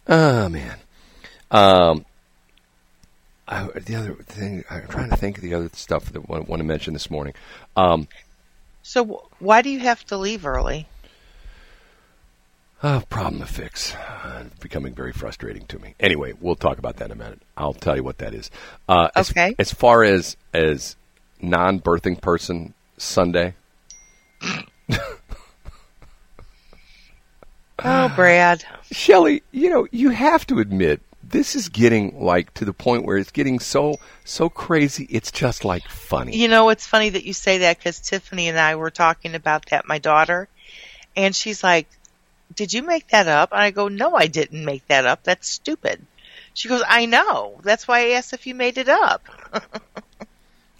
Oh man. Um. I, the other thing I'm trying to think of the other stuff that I want, to mention this morning. Um. So why do you have to leave early? Oh, problem to fix. Uh, it's becoming very frustrating to me. Anyway, we'll talk about that in a minute. I'll tell you what that is. Uh, as- Okay. As, far as as non-birthing person Sunday, Oh, Brad. Shelley, you know, you have to admit this is getting like to the point where it's getting so so crazy. It's just like funny. You know, it's funny that you say that because Tiffany and I were talking about that, my daughter, and she's like, Did you make that up? And I go, No, I didn't make that up. That's stupid. She goes, I know. That's why I asked if you made it up.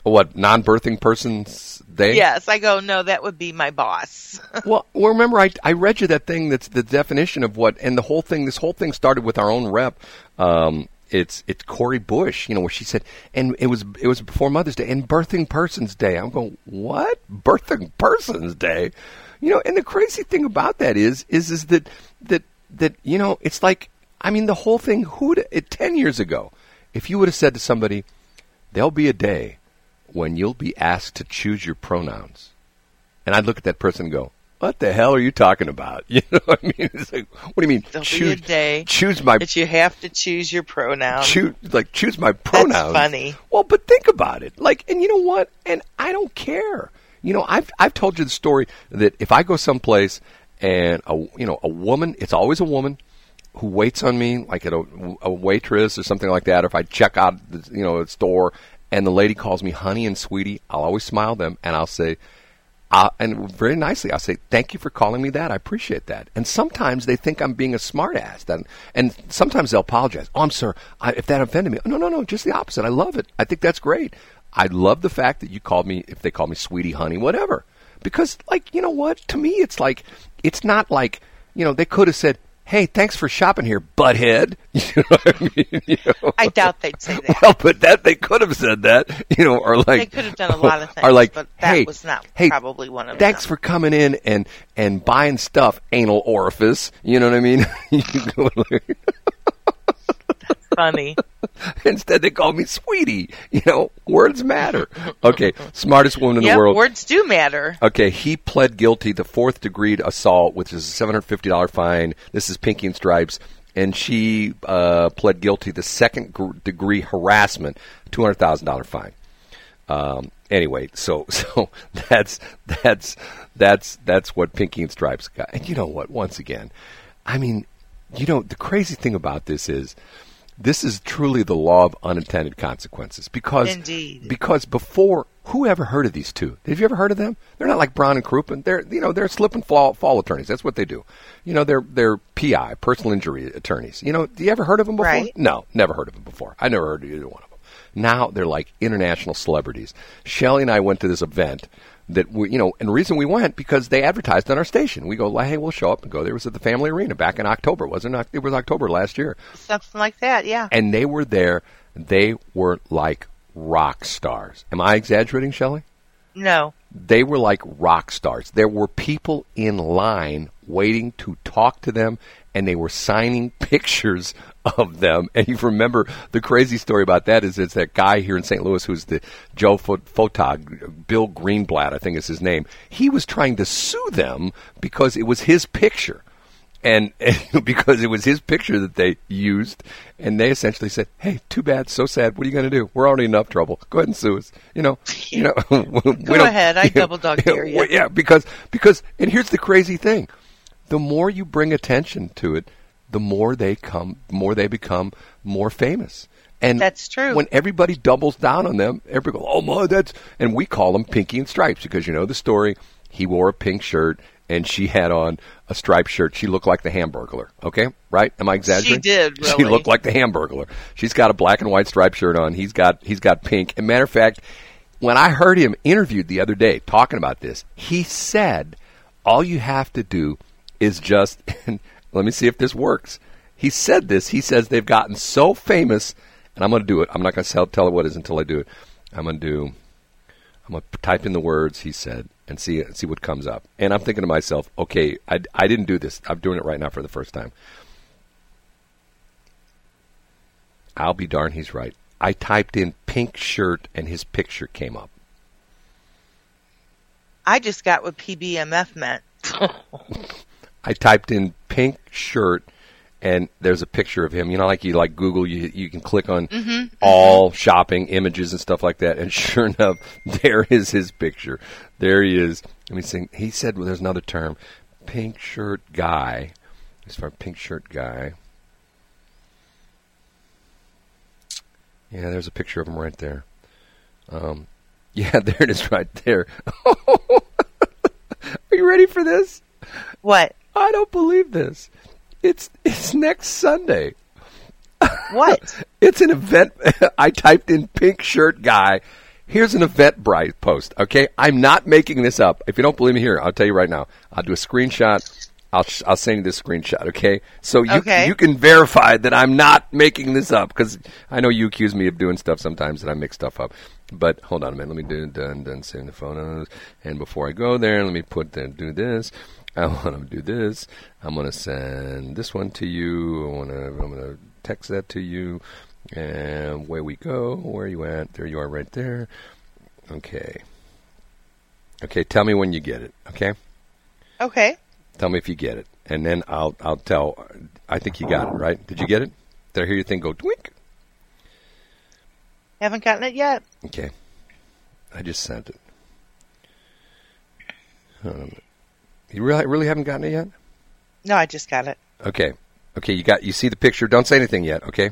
What non-birthing person's day? Yes, I go, No, that would be my boss. Well, well, remember I I read you that thing that's the definition of what, and the whole thing. This whole thing started with our own rep. Um, it's it's Cori Bush, you know, where she said, and it was it was before Mother's Day and Birthing Persons Day. I'm going, what Birthing Persons Day? You know, and the crazy thing about that is is is that that that you know, it's like I mean, the whole thing. Who it ten years ago, if you would have said to somebody, there'll be a day when you'll be asked to choose your pronouns. And I'd look at that person and go, "What the hell are you talking about?" You know what I mean? It's like, what do you mean? There'll choose day choose my that you have to choose your pronoun. choose like choose my pronouns. funny. Well, but think about it. Like, and you know what? And I don't care. You know, I've I've told you the story that if I go someplace and a you know a woman, it's always a woman who waits on me, like at a, a waitress or something like that. Or if I check out, the, you know, a store and the lady calls me honey and sweetie, I'll always smile them and I'll say, uh, and very nicely, I'll say, "Thank you for calling me that. I appreciate that." And sometimes they think I'm being a smartass. That, and sometimes they'll apologize. Oh, I'm sorry I, if that offended me. No, no, no, just the opposite. I love it. I think that's great. I love the fact that you called me. If they call me sweetie, honey, whatever. Because, like, you know what? To me, it's like it's not like you know they could have said, "Hey, thanks for shopping here, butthead." You know what I mean? You know? I doubt they'd say that. Well, but that they could have said that, you know, or like They could have done a lot of things, or like, but that hey, was not hey, probably one of Thanks them. for coming in and and buying stuff, anal orifice. You know what I mean? That's Funny. Instead, they call me sweetie. You know, words matter. Okay, smartest woman in yep, the world. words do matter. Okay, he pled guilty to fourth degree assault, which is a seven hundred fifty dollar fine. This is Pinky and Stripes, and she uh, pled guilty to second gr- degree harassment, two hundred thousand dollar fine. Um, anyway, so so that's that's that's that's what Pinky and Stripes got. And you know what? Once again, I mean, you know, the crazy thing about this is this is truly the law of unintended consequences because Indeed. because before who ever heard of these two? Have you ever heard of them? They're not like Brown and Crouppen. They're you know they're slip and fall, fall attorneys. That's what they do. You know they're they're PI personal injury attorneys. You know, do you ever heard of them before? Right. No, never heard of them before. I never heard of either one of them. Now they're like international celebrities. Shelley and I went to this event that we, you know, and the reason we went because they advertised on our station. We go, hey, we'll show up and go there. It was at the Family Arena back in October, wasn't it? It was October last year, Something like that, yeah. and they were there. They were like rock stars. Am I exaggerating, Shelley? No. they were like rock stars. There were people in line waiting to talk to them, and they were signing pictures of them. And you remember the crazy story about that is it's that guy here in St. Louis who's the Joe Photog, Bill Greenblatt, I think is his name. He was trying to sue them because it was his picture. And, and because it was his picture that they used, and they essentially said, "Hey, too bad, so sad. What are you going to do? We're already in enough trouble. Go ahead and sue us." You know, you know. don't- ahead. I double dog dare you. Yeah, because because and here's the crazy thing: the more you bring attention to it, the more they come, more they become more famous. And That's true. When everybody doubles down on them, everybody goes, "Oh my, that's," and we call them Pinky and Stripes because you know the story. He wore a pink shirt and she had on a striped shirt. She looked like the Hamburglar. Okay, right? Am I exaggerating? She did, She looked like the Hamburglar. She's got a black and white striped shirt on. He's got he's got pink. And matter of fact, when I heard him interviewed the other day talking about this, he said, "All you have to do is just let me see if this works." He said this. He says they've gotten so famous, and I'm going to do it. I'm not going to tell, tell it what it is until I do it. I'm going to do. I'm going to type in the words he said and see see what comes up. And I'm thinking to myself, okay, I, I didn't do this. I'm doing it right now for the first time. I'll be darned, he's right. I typed in pink shirt and his picture came up. I just got what PBMF meant. I typed in pink shirt and there's a picture of him. You know, like you like Google, you you can click on all shopping images and stuff like that, and sure enough, there is his picture. There he is. Let me see. He said well, there's another term, pink shirt guy. As far pink shirt guy. Yeah, there's a picture of him right there. Um, yeah, there it is right there. Are you ready for this? What? I don't believe this. It's it's next Sunday. What? It's an event. I typed in pink shirt guy. Here's an Eventbrite post. Okay, I'm not making this up. If you don't believe me, here I'll tell you right now. I'll do a screenshot. I'll sh- I'll send you this screenshot. Okay, so you Okay. you can verify that I'm not making this up because I know you accuse me of doing stuff sometimes that I make stuff up. But hold on a minute. Let me do done done save the photos. And before I go there, let me put the, do this. I want to do this. I'm going to send this one to you. I want to. I'm going to text that to you. And away we go. Where are you at? There you are, right there. Okay. Okay. Tell me when you get it. Okay. Okay. Tell me if you get it, and then I'll I'll tell. I think you got it right. Did you get it? Did I hear your thing go twink? Haven't gotten it yet. Okay. I just sent it. You really really haven't gotten it yet? No, I just got it. Okay. Okay, you got you see the picture. Don't say anything yet, okay?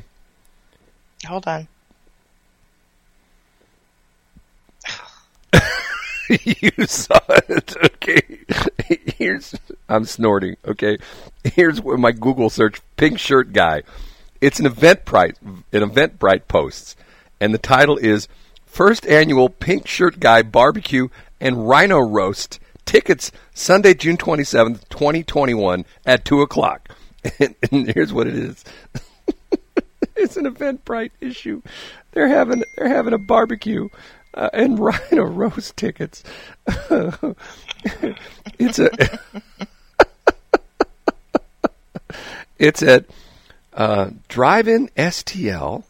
Hold on. you saw it. Okay. Here's I'm snorting, okay? Here's where my Google search pink shirt guy. It's an event Eventbrite an Eventbrite posts and the title is First Annual Pink Shirt Guy Barbecue and Rhino Roast Tickets Sunday, June 27th, 2021 at 2 o'clock. And, and here's what it is. it's an Eventbrite issue. They're having they're having a barbecue uh, and Rhino Roast tickets. it's a it's at uh, Drive-In STL.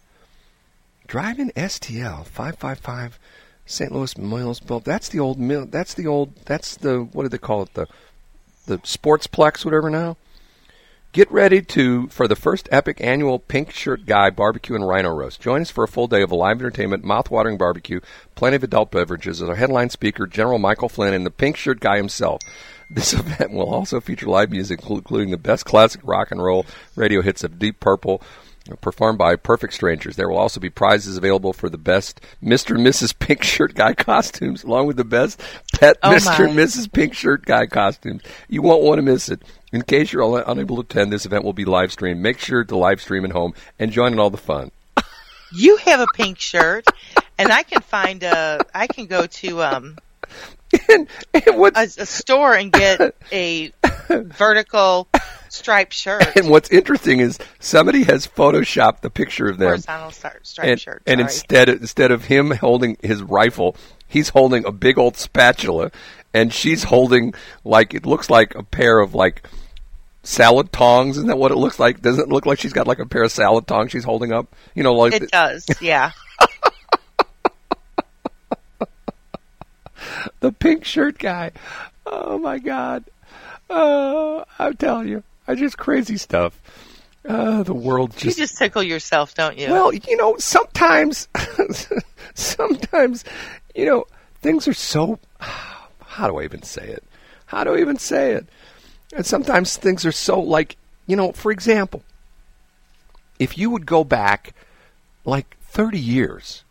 Drive-In STL five five five St. Louis Mills. Well, that's the old mill. That's the old. That's the what do they call it? The the Sportsplex, whatever. Now, get ready to for the first epic annual Pink Shirt Guy Barbecue and Rhino Roast. Join us for a full day of live entertainment, mouth-watering barbecue, plenty of adult beverages. As our headline speaker, General Michael Flynn, and the Pink Shirt Guy himself. This event will also feature live music, including the best classic rock and roll radio hits of Deep Purple, performed by Perfect Strangers. There will also be prizes available for the best Mr. and Mrs. Pink Shirt Guy costumes, along with the best pet Oh, Mr. my. and Mrs. Pink Shirt Guy costumes. You won't want to miss it. In case you're un- unable to attend, this event will be live streamed. Make sure to live stream at home and join in all the fun. You have a pink shirt, and I can find a. I can go to um and, and a, a store and get a vertical striped shirt, and what's interesting is somebody has photoshopped the picture of them, horizontal striped and, shirt. and instead instead of him holding his rifle, he's holding a big old spatula, and she's holding like it looks like a pair of like salad tongs. Isn't that what it looks like? Doesn't it look like she's got like a pair of salad tongs she's holding up? You know, like it does, yeah. the pink shirt guy. Oh my god! Oh, I'm telling you, I just crazy stuff. Uh, the world just. You just just tickle yourself, don't you? Well, you know, sometimes, sometimes, you know, things are so. How do I even say it? How do I even say it? And sometimes things are so like, you know, for example, if you would go back like 30 years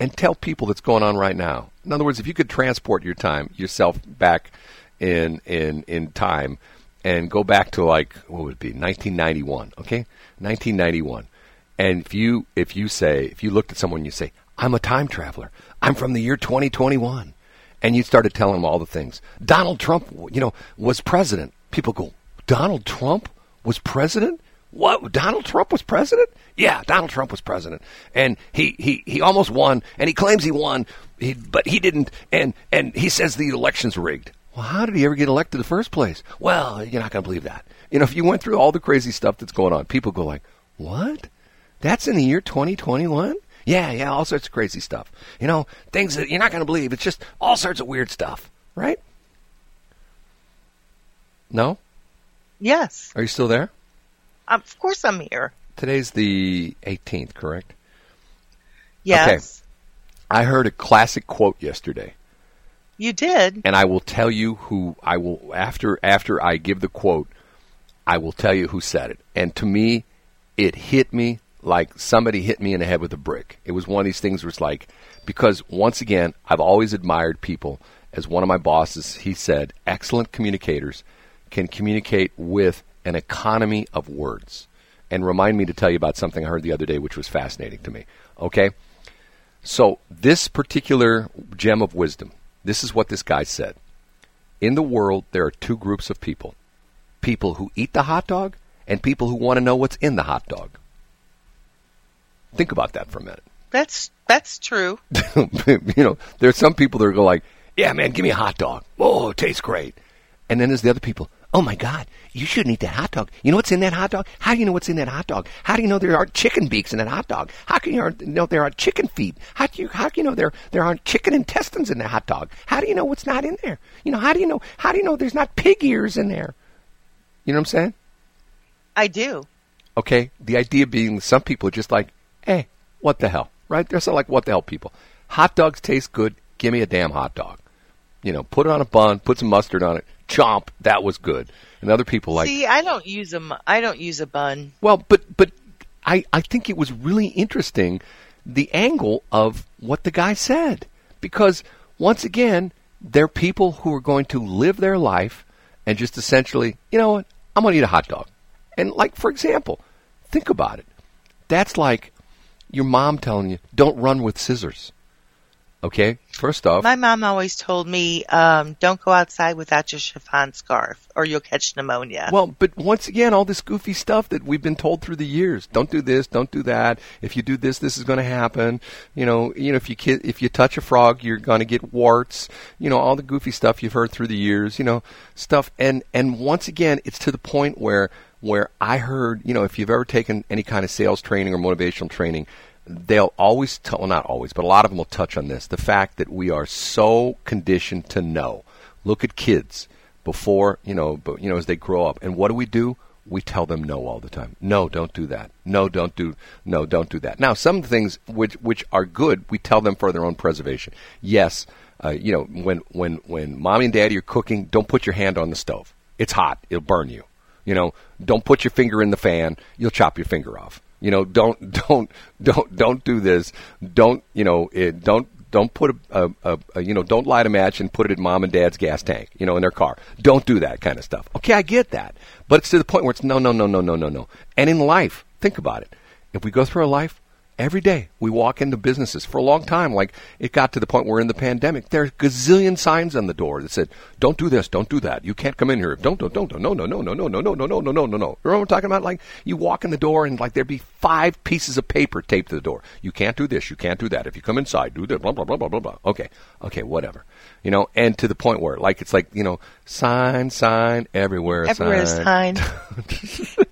and tell people that's going on right now. In other words, if you could transport your time yourself back in in in time and go back to like what would it be 1991, okay? 1991. And if you if you say if you looked at someone and you say, "I'm a time traveler. I'm from the year 2021." And you started telling them all the things. Donald Trump, you know, was president. People go, "Donald Trump was president?" What? Donald Trump was president? Yeah, Donald Trump was president, and he he, he almost won, and he claims he won, he, but he didn't, and and he says the election's rigged. Well, how did he ever get elected in the first place? Well, you're not going to believe that. You know, if you went through all the crazy stuff that's going on, people go like, "What? That's in the year 2021?" Yeah, yeah, all sorts of crazy stuff. You know, things that you're not going to believe. It's just all sorts of weird stuff, right? No? yes. Are you still there? Um, of course, I'm here. Today's the 18th, correct? Yes, I heard a classic quote yesterday, you did. and I will tell you who I will after after I give the quote, I will tell you who said it. And to me, it hit me like somebody hit me in the head with a brick. It was one of these things where it's like because once again, I've always admired people. As one of my bosses, he said, excellent communicators can communicate with an economy of words. And remind me to tell you about something I heard the other day, which was fascinating to me. Okay? So, this particular gem of wisdom, this is what this guy said. In the world, there are two groups of people people who eat the hot dog and people who want to know what's in the hot dog. Think about that for a minute. That's that's true. you know, there's some people that go like, "Yeah, man, give me a hot dog. Oh, it tastes great." And then there's the other people. Oh my God, you shouldn't eat that hot dog. You know what's in that hot dog? How do you know what's in that hot dog? How do you know there aren't chicken beaks in that hot dog? How can you know there aren't chicken feet? How do you how do you know there there aren't chicken intestines in that hot dog? How do you know what's not in there? You know, how do you know how do you know there's not pig ears in there? You know what I'm saying? I do. Okay, the idea being some people are just like, hey, what the hell, right? They're so like, what the hell, people. Hot dogs taste good. Give me a damn hot dog. You know, put it on a bun, put some mustard on it, chomp. That was good. And other people like, See, I don't use a I don't use a bun. well, but but I I think it was really interesting the angle of what the guy said because once again, they're people who are going to live their life and just essentially, you know what, I'm going to eat a hot dog. And like for example, think about it. That's like your mom telling you, "Don't run with scissors." Okay? First off, My mom always told me, um, "Don't go outside without your chiffon scarf, or you'll catch pneumonia." Well, but once again, all this goofy stuff that we've been told through the years. Don't do this. Don't do that. If you do this, this is going to happen. You know, you know, if you ki- if you touch a frog, you're going to get warts. You know, all the goofy stuff you've heard through the years. You know, stuff. And and once again, it's to the point where where I heard. You know, if you've ever taken any kind of sales training or motivational training. They'll always, t- well, not always, but a lot of them will touch on this. The fact that we are so conditioned to know. Look at kids before you know but you know as they grow up. And what do we do? We tell them no all the time. No don't do that. No don't do no don't do that. Now some things which which are good we tell them for their own preservation. Yes uh, you know when when when mommy and daddy are cooking don't put your hand on the stove. It's hot. It'll burn you. You know don't put your finger in the fan. You'll chop your finger off You know, don't don't don't don't do this. Don't you know? It, don't don't put a, a, a, a, you know don't light a match and put it in mom and dad's gas tank you know in their car don't do that kind of stuff okay i get that but it's to the point where it's no no no no no no no and in life think about it if we go through a life Every day we walk into businesses for a long time. Like it got to the point where in the pandemic, there are gazillion signs on the door that said, "Don't do this, don't do that. You can't come in here. Don't, don't, don't, no, no, no, no, no, no, no, no, no, no, no, no, no." Remember what I'm talking about? Like you walk in the door and like there'd be five pieces of paper taped to the door. You can't do this. You can't do that. If you come inside, do this. Blah blah blah blah blah blah. Okay, okay, whatever. You know, and to the point where like it's like you know, sign, sign everywhere. Everywhere sign. sign.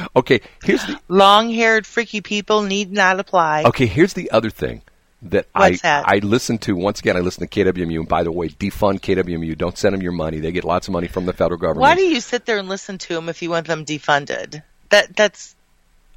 okay, here's the long-haired freaky people need not apply. Okay, here's the other thing that What's I that? I listen to. Once again, I listen to KWMU. And by the way, defund KWMU. Don't send them your money. They get lots of money from the federal government. Why do you sit there and listen to them if you want them defunded? That that's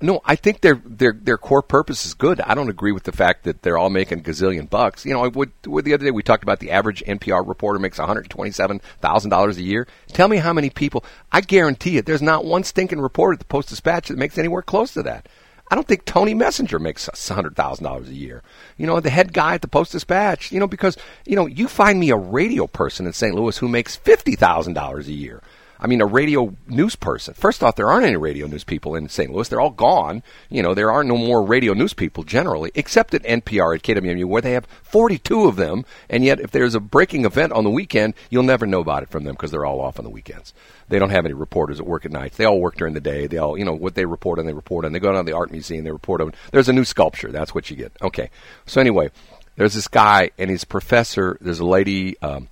No, I think their their their core purpose is good. I don't agree with the fact that they're all making gazillion bucks. You know, I would, the other day we talked about the average NPR reporter makes one hundred twenty seven thousand dollars a year. Tell me how many people? I guarantee it. There's not one stinking reporter at the Post Dispatch that makes anywhere close to that. I don't think Tony Messenger makes hundred thousand dollars a year. You know, the head guy at the Post Dispatch. You know, because you know, you find me a radio person in St. Louis who makes fifty thousand dollars a year. I mean, a radio news person. First off, there aren't any radio news people in St. Louis. They're all gone. You know, there are no more radio news people generally, except at NPR at KWMU, where they have 42 of them. And yet, if there's a breaking event on the weekend, you'll never know about it from them because they're all off on the weekends. They don't have any reporters that work at night. They all work during the day. They all, you know, what they report on, they report on. They go down to the art museum, they report on. There's a new sculpture. That's what you get. Okay. So anyway, there's this guy and his professor. There's a lady. Um,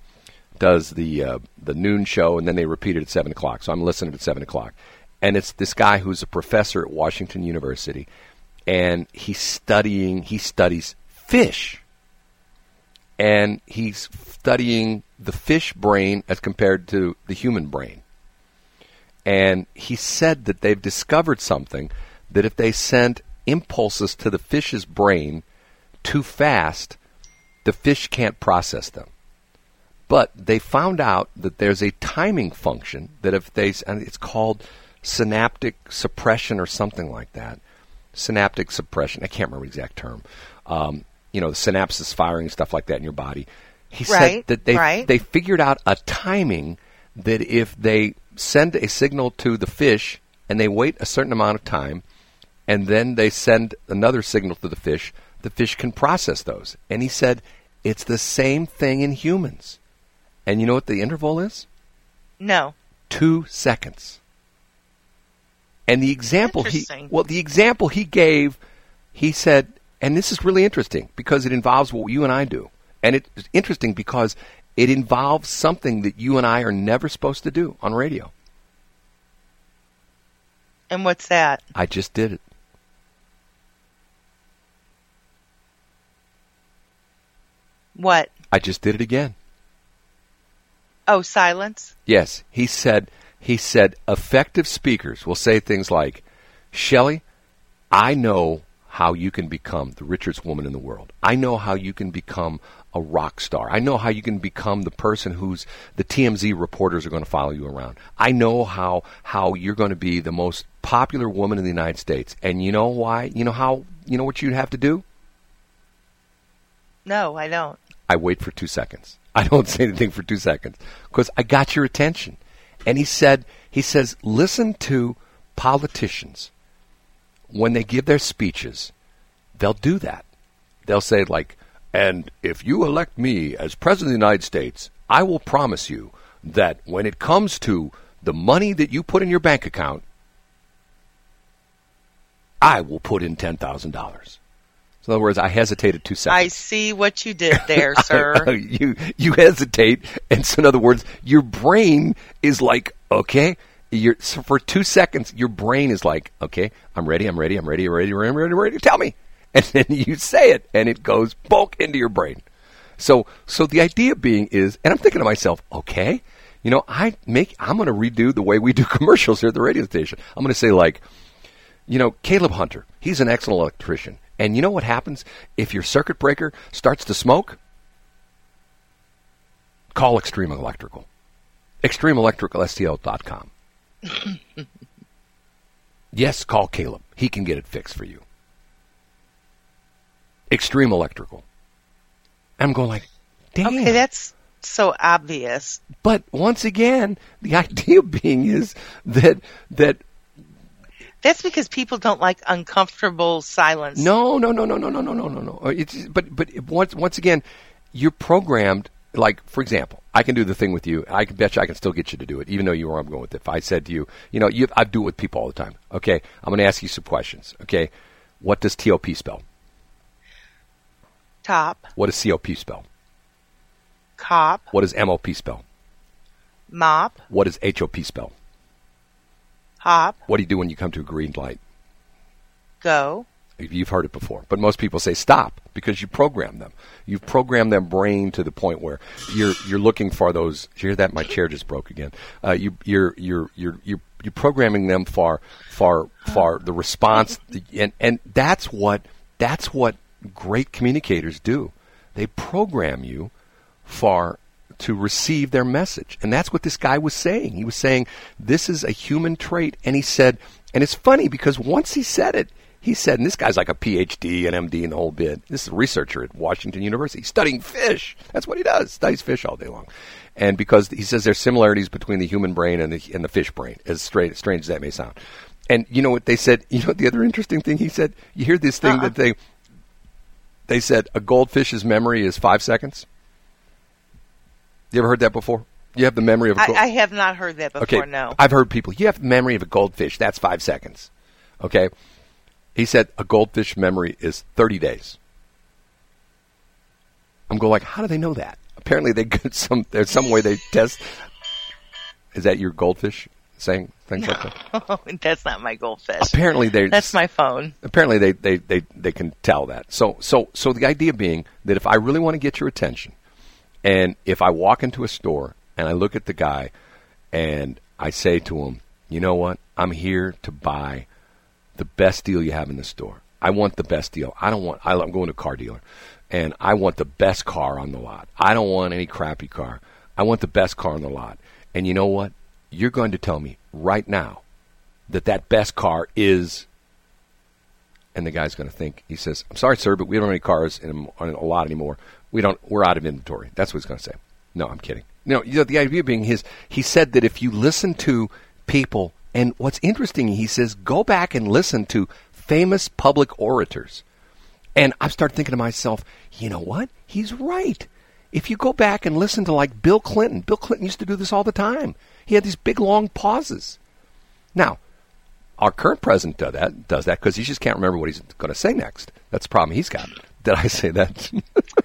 does the uh, the noon show, and then they repeat it at seven o'clock. So I'm listening at seven o'clock, and it's this guy who's a professor at Washington University, and he's studying. He studies fish, and he's studying the fish brain as compared to the human brain. And he said that they've discovered something that if they send impulses to the fish's brain too fast, the fish can't process them. But they found out that there's a timing function that if they, and it's called synaptic suppression or something like that. Synaptic suppression. I can't remember the exact term. Um, you know, the synapses firing and stuff like that in your body. He said that they right. they figured out a timing that if they send a signal to the fish and they wait a certain amount of time, and then they send another signal to the fish, the fish can process those. And he said it's the same thing in humans. And you know what the interval is? no. Two seconds. And the example he well, the example he gave, he said, and this is really interesting because it involves what you and I do. And it's interesting because it involves something that you and I are never supposed to do on radio. And what's that? I just did it. What? I just did it again. Oh, silence. Yes, he said he said effective speakers will say things like, "Shelley, I know how you can become the richest woman in the world. I know how you can become a rock star. I know how you can become the person who's the TMZ reporters are going to follow you around. I know how how you're going to be the most popular woman in the United States. And you know why? You know how you know what you'd have to do? No, I don't. I wait for two seconds. I don't say anything for two seconds because I got your attention. And he said, he says, listen to politicians when they give their speeches. They'll do that. They'll say like, and if you elect me as president of the United States, I will promise you that when it comes to the money that you put in your bank account, I will put in ten thousand dollars. So in other words, I hesitated two seconds. I see what you did there, sir. you you hesitate, and so in other words, your brain is like, okay, you're so for two seconds, your brain is like, okay, I'm ready, I'm ready, I'm ready, I'm ready, I'm ready, I'm ready, I'm ready. Tell me, and then you say it, and it goes bulk into your brain. So so the idea being is, and I'm thinking to myself, okay, you know, I make I'm going to redo the way we do commercials here at the radio station. I'm going to say like, you know, Caleb Hunter, he's an excellent electrician. And you know what happens if your circuit breaker starts to smoke? Call Extreme Electrical. ExtremeElectricalSTL.com. yes, call Caleb. he can get it fixed for you. Extreme Electrical. I'm going like, damn. Okay, that's so obvious. But once again, the idea being is that that That's because people don't like uncomfortable silence. no, no, no, no, no, no, no, no, no, no. It's but but once once again, you're programmed. Like for example, I can do the thing with you. I can bet you I can still get you to do it, even though you were I'm going with it. If I said to you, you know, you, I do it with people all the time. Okay, I'm going to ask you some questions. Okay, what does TOP spell? Top, What does COP spell? cop, What does MOP spell? mop, What does HOP spell? Hop, What do you do when you come to a green light? go. You've heard it before, but most people say stop because you program them. You've programmed their brain to the point where you're you're looking for those. Did you hear that? My chair just broke again. Uh, you you're you're you're you're you're programming them for for for the response, and and that's what that's what great communicators do. They program you for to receive their message. And that's what this guy was saying. He was saying this is a human trait and he said and it's funny because once he said it, he said, and this guy's like a PhD and MD and the whole bit. This is a researcher at Washington University studying fish. That's what he does. Studies fish all day long. And because he says there's similarities between the human brain and the, and the fish brain, as strange, strange as that may sound. And you know what they said? You know the other interesting thing he said? You hear this thing Uh-uh. that they they said a goldfish's memory is five seconds. You ever heard that before? You have the memory of a I, gold- I have not heard that before. okay, No. I've heard people. You have the memory of a goldfish. That's five seconds. Okay, he said a goldfish memory is thirty days. I'm going like, how do they know that? Apparently, they get some. There's some way they test. Is that your goldfish saying things like that? That's not my goldfish. Apparently, they. That's my phone. apparently they, they, they, they can tell that. So so so the idea being that if I really want to get your attention, and if I walk into a store and I look at the guy, and I say to him, you know what, I'm here to buy the best deal you have in the store. I want the best deal. I don't want. I'm going to a car dealer, and I want the best car on the lot. I don't want any crappy car. I want the best car on the lot. And you know what? You're going to tell me right now that that best car is and the guy's going to think he says i'm sorry sir but we don't have any cars in on a lot anymore we don't we're out of inventory. That's what he's going to say. No i'm kidding. No you know the idea being his he said that if you listen to people and what's interesting he says go back and listen to famous public orators. And i started thinking to myself you know what? He's right. If you go back and listen to like bill clinton bill clinton used to do this all the time. He had these big long pauses. Now our current president does that does that because he just can't remember what he's going to say next. That's the problem he's got. Did I say that?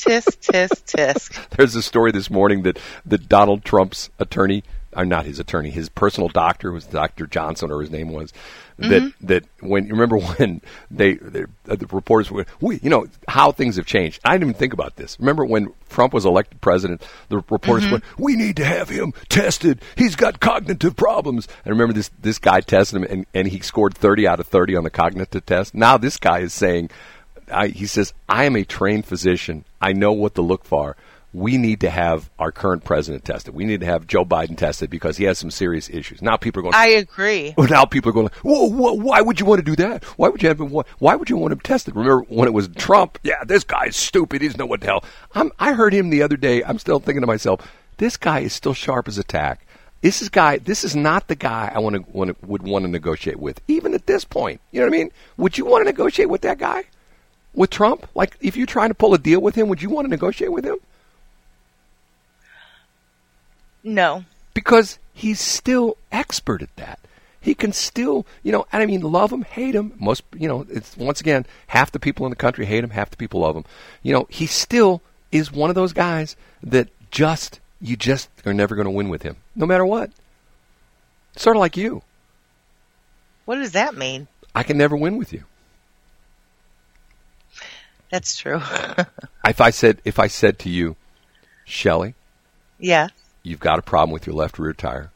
Tisk, tisk, tisk. There's a story this morning that that Donald Trump's attorney, or not his attorney, his personal doctor was Dr. Johnson, or his name was. That mm-hmm. that when you remember when they, they uh, the reporters were we you know how things have changed. I didn't even think about this. Remember when Trump was elected president, the reporters mm-hmm. went, "We need to have him tested. He's got cognitive problems." And remember this this guy tested him, and, and he scored thirty out of thirty on the cognitive test. Now this guy is saying, I, he says, I am a trained physician. I know what to look for. We need to have our current president tested. We need to have Joe Biden tested because he has some serious issues. Now people are going. I agree. now people are going. Whoa, whoa, why would you want to do that? Why would you have him? Why would you want him tested? Remember when it was Trump? Yeah, this guy's stupid. He doesn't know what the hell. I'm, I heard him the other day. I'm still thinking to myself, this guy is still sharp as a tack. This is guy. This is not the guy I want to, want to would want to negotiate with, even at this point. You know what I mean? Would you want to negotiate with that guy? With Trump? Like, if you're trying to pull a deal with him, would you want to negotiate with him? No. because he's still expert at that. He can still, you know, and I mean, love him, hate him. Most, you know, it's once again, half the people in the country hate him, half the people love him. You know, he still is one of those guys that just, you just are never going to win with him, no matter what. Sort of like you. What does that mean? I can never win with you. That's true. If I said, if I said to you, Shelley, yeah. you've got a problem with your left rear tire.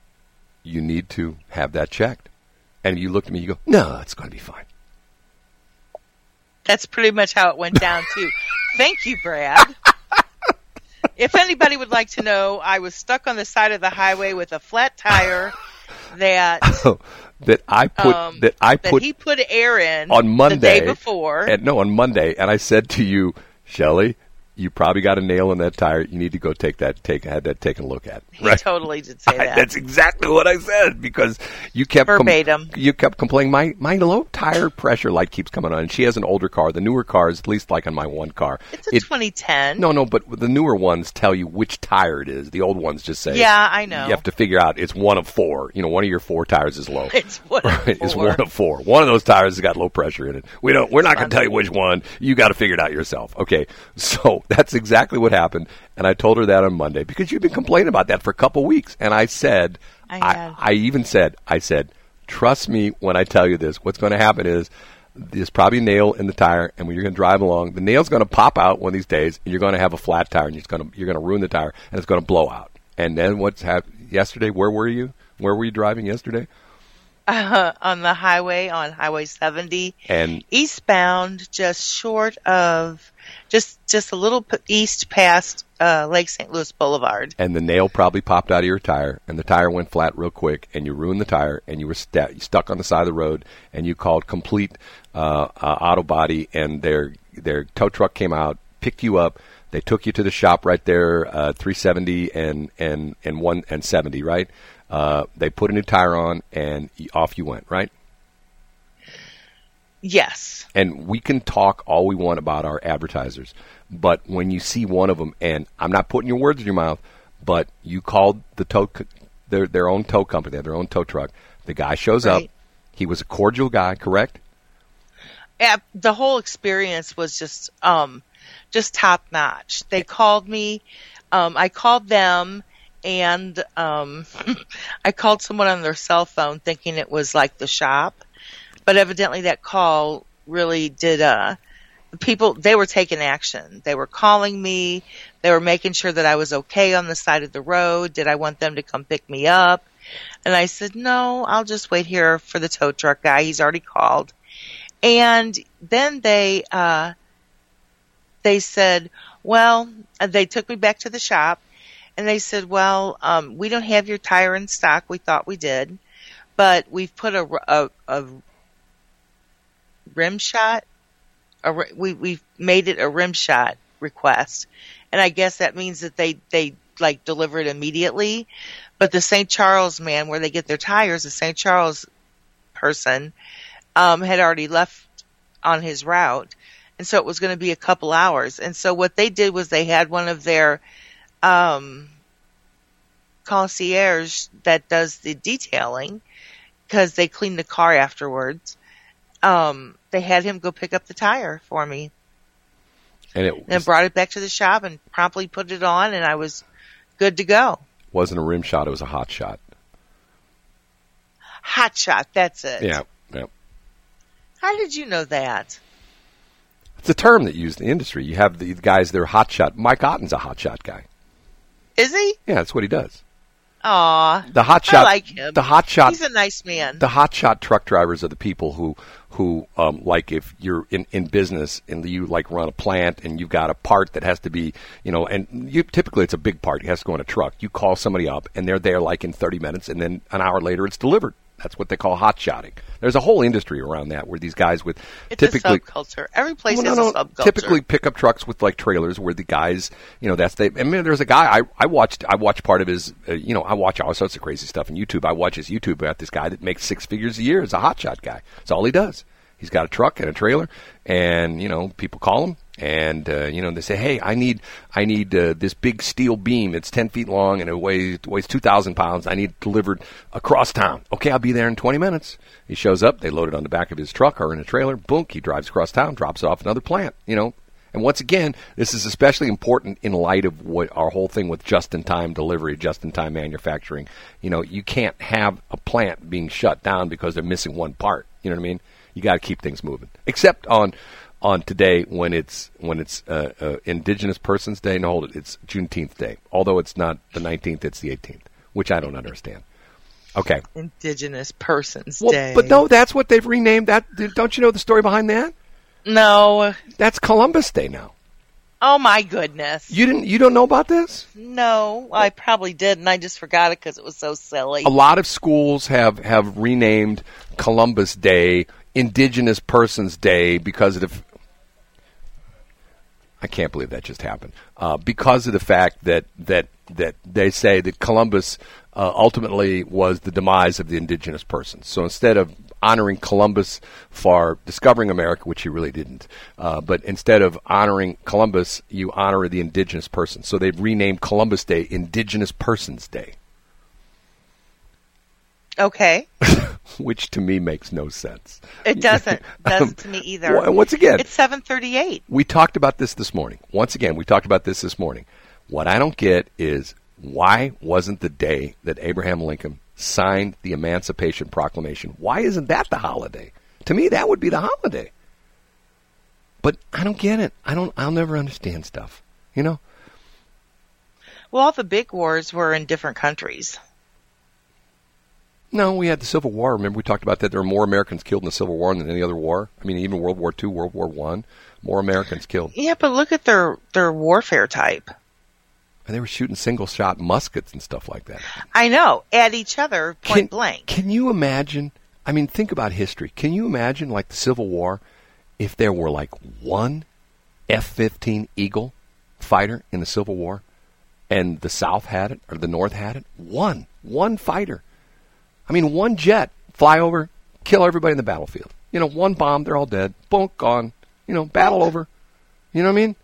You need to have that checked. And you look at me, you go, no, it's going to be fine. That's pretty much how it went down too. Thank you, Brad. if anybody would like to know, I was stuck on the side of the highway with a flat tire that oh, that I put um, that I that put he put air in on Monday the day before. And no, on Monday, and I said to you, Shelley, you probably got a nail in that tire. You need to go take that take had that taken a look at. he totally did say that. That's exactly what I said because you kept com- you kept complaining. My my low tire pressure light keeps coming on. And she has an older car. The newer cars, at least like on my one car, it's a it- 2010. no, no, but the newer ones tell you which tire it is. The old ones just say, Yeah, I know. You have to figure out it's one of four. You know, one of your four tires is low. It's one of Right, It's four. one of four. One of those tires has got low pressure in it. We don't. We're not going to tell you which one. You got to figure it out yourself. Okay. So that's exactly what happened, and I told her that on Monday because you've been complaining about that for a couple weeks, and I said, I I. I even said, I said, trust me when I tell you this. What's going to happen is. There's probably a nail in the tire, and when you're going to drive along, the nail's going to pop out one of these days, and you're going to have a flat tire, and you're going to you're going to ruin the tire, and it's going to blow out. And then what's happened yesterday? Where were you? Where were you driving yesterday? on the highway on Highway 70 And eastbound, just short of just just a little east past uh, Lake St. Louis Boulevard. and the nail probably popped out of your tire, and the tire went flat real quick, and you ruined the tire, and you were sta- stuck on the side of the road, and you called complete uh, uh, auto body, and their their tow truck came out, picked you up. They took you to the shop right there, uh, 370 and and and one and 70, right? Uh, they put a new tire on, and off you went, right? Yes. and we can talk all we want about our advertisers, but when you see one of them, and I'm not putting your words in your mouth, but you called the tow, their their own tow company, their own tow truck. The guy shows up. He was a cordial guy, correct? Yeah, the whole experience was just um just top notch. They called me, um, I called them, and um, I called someone on their cell phone thinking it was like the shop, but evidently that call really did. Uh, people they were taking action. They were calling me. They were making sure that I was okay on the side of the road. Did I want them to come pick me up? And I said, no, I'll just wait here for the tow truck guy. He's already called. And then they, uh, they said, well, uh, they took me back to the shop and they said, well, um, we don't have your tire in stock. We thought we did, but we've put a, a, a rim shot. We, we've made it a rim shot request. And I guess that means that they, they like deliver it immediately. But the St. Charles man, where they get their tires, the St. Charles person, um, had already left on his route. And so it was going to be a couple hours. And so what they did was they had one of their, um, concierge that does the detailing because they clean the car afterwards. Um, they had him go pick up the tire for me And it and brought it back to the shop and promptly put it on and I was good to go. wasn't a rim shot; it was a hot shot. Hot shot, that's it. Yeah, yeah. How did you know that? It's a term that used in the industry. You have the guys; they're hot shot. Mike Otten's a hot shot guy. Is he? Yeah, that's what he does. Aw. The hot I shot. like him. The hot shot. He's a nice man. the hotshot truck drivers are the people who who um, like if you're in, in business and you like run a plant and you've got a part that has to be you know and you typically it's a big part it has to go in a truck you call somebody up and they're there like in 30 minutes and then an hour later it's delivered that's what they call hot shotting there's a whole industry around that where these guys with it's typically a subculture. Every place well, has no, a no. subculture. Typically, pickup trucks with like trailers, where the guys, you know, that's they. I mean, there's a guy I, I watched. I watched part of his. Uh, you know, I watch all sorts of crazy stuff on YouTube. I watch his YouTube about this guy that makes six figures a year as a hotshot guy. That's all he does. He's got a truck and a trailer, and you know, people call him, and uh, you know, they say, "Hey, I need, I need uh, this big steel beam. It's ten feet long and it weighs weighs two thousand pounds. I need it delivered across town. Okay, I'll be there in twenty minutes." He shows up. They load it on the back of his truck or in a trailer. Boom, he drives across town, drops it off another plant. You know, and once again, this is especially important in light of what our whole thing with just-in-time delivery, just-in-time manufacturing. You know, you can't have a plant being shut down because they're missing one part. You know what I mean? You got to keep things moving. Except on on today when it's when it's uh, uh, Indigenous Persons Day. No, hold it. It's Juneteenth Day. Although it's not the 19th, it's the 18th, which I don't understand. Okay. Indigenous Persons Well, Day. but no, that's what they've renamed that. Don't you know the story behind that? No. That's Columbus Day now. Oh my goodness. You didn't. You don't know about this? No, I probably did, and I just forgot it because it was so silly. A lot of schools have have renamed Columbus Day Indigenous Persons Day because of. I can't believe that just happened. Uh, because of the fact that that that they say that Columbus uh, ultimately was the demise of the indigenous person. So instead of honoring Columbus for discovering America, which he really didn't, uh, but instead of honoring Columbus, you honor the indigenous person. So they've renamed Columbus Day Indigenous Persons Day. Okay. which to me makes no sense. It doesn't. Um, doesn't to me either. Once again, It's 738. we talked about this this morning. Once again, we talked about this this morning. What I don't get is why wasn't the day that Abraham Lincoln signed the Emancipation Proclamation? Why isn't that the holiday? To me, that would be the holiday. But I don't get it. I don't. I'll never understand stuff. You know. Well, all the big wars were in different countries. No, we had the Civil War. Remember, we talked about that. There were more Americans killed in the Civil War than any other war. I mean, even World War II, World War One, more Americans killed. Yeah, but look at their their warfare type. And they were shooting single shot muskets and stuff like that. I know, at each other point can, blank. Can you imagine? I mean, think about history. Can you imagine, like the Civil War, if there were like one F 15 Eagle fighter in the Civil War and the South had it or the North had it? One. One fighter. I mean, one jet fly over, kill everybody in the battlefield. You know, one bomb, they're all dead. Boom, gone. You know, battle over. You know what I mean?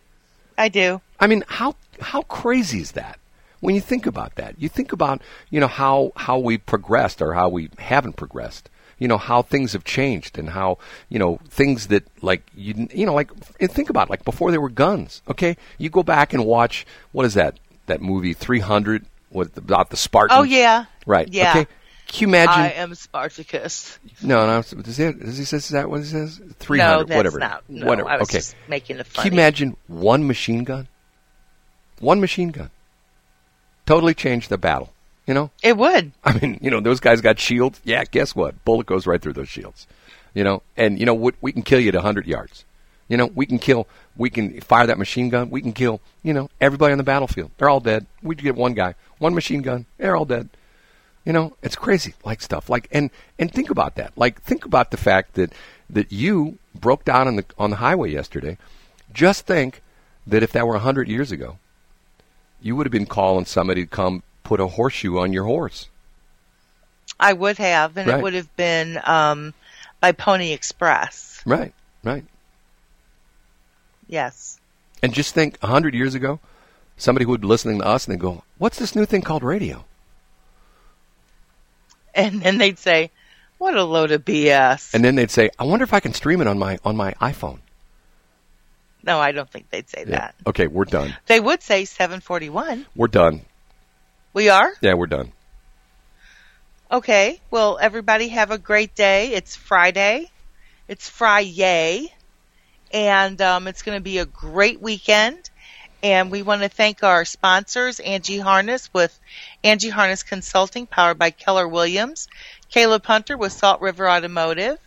I do. I mean, how how crazy is that? When you think about that, you think about you know how how we progressed or how we haven't progressed. You know how things have changed and how you know things that like you you know like think about it, like before there were guns. Okay, you go back and watch what is that that movie Three Hundred what about the Spartans? Oh yeah. right. Yeah. Okay, can you imagine? I am Spartacus. no, no. Does he, does he say that what he says? Three No, that's whatever. not. No, whatever. I was okay. just making it Can you imagine one machine gun? One machine gun. Totally changed the battle. You know? It would. I mean, you know, those guys got shields. Yeah, guess what? Bullet goes right through those shields. You know? And, you know, we, we can kill you at 100 yards. You know, we can kill, we can fire that machine gun. We can kill, you know, everybody on the battlefield. They're all dead. We get one guy, one machine gun. They're all dead. You know, it's crazy, like stuff like and and think about that. Like think about the fact that that you broke down on the on the highway yesterday. Just think that if that were a hundred years ago, you would have been calling somebody to come put a horseshoe on your horse. I would have, and Right. it would have been um, by Pony Express. Right, right. Yes. And just think, a hundred years ago, somebody who would be listening to us and they go, "What's this new thing called radio?" And then they'd say, "What a load of BS." And then they'd say, "I wonder if I can stream it on my on my iPhone." no, I don't think they'd say Yeah. that. Okay, we're done. They would say 741. We're done. We are? Yeah, we're done. Okay. Well, everybody have a great day. It's Friday. It's Friday. And um, it's going to be a great weekend. And we want to thank our sponsors, Angie Harness with Angie Harness Consulting, powered by Keller Williams, Caleb Hunter with Salt River Automotive,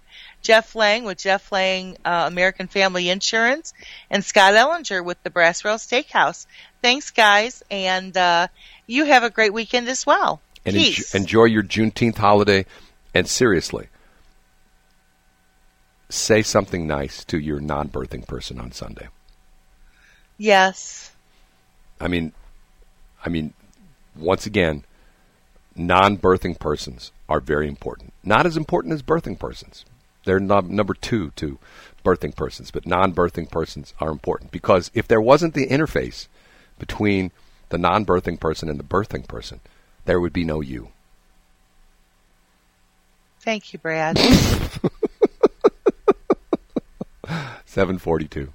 Jeff Lang with Jeff Lang uh, American Family Insurance, and Scott Ellinger with the Brass Rail Steakhouse. Thanks, guys, and uh, you have a great weekend as well. And Peace. enjoy your Juneteenth holiday. And seriously, say something nice to your non-birthing person on Sunday. Yes. I mean, I mean, once again, non-birthing persons are very important. Not as important as birthing persons. They're num- number two to birthing persons, but non-birthing persons are important because if there wasn't the interface between the non-birthing person and the birthing person, there would be no you. Thank you, Brad. 742.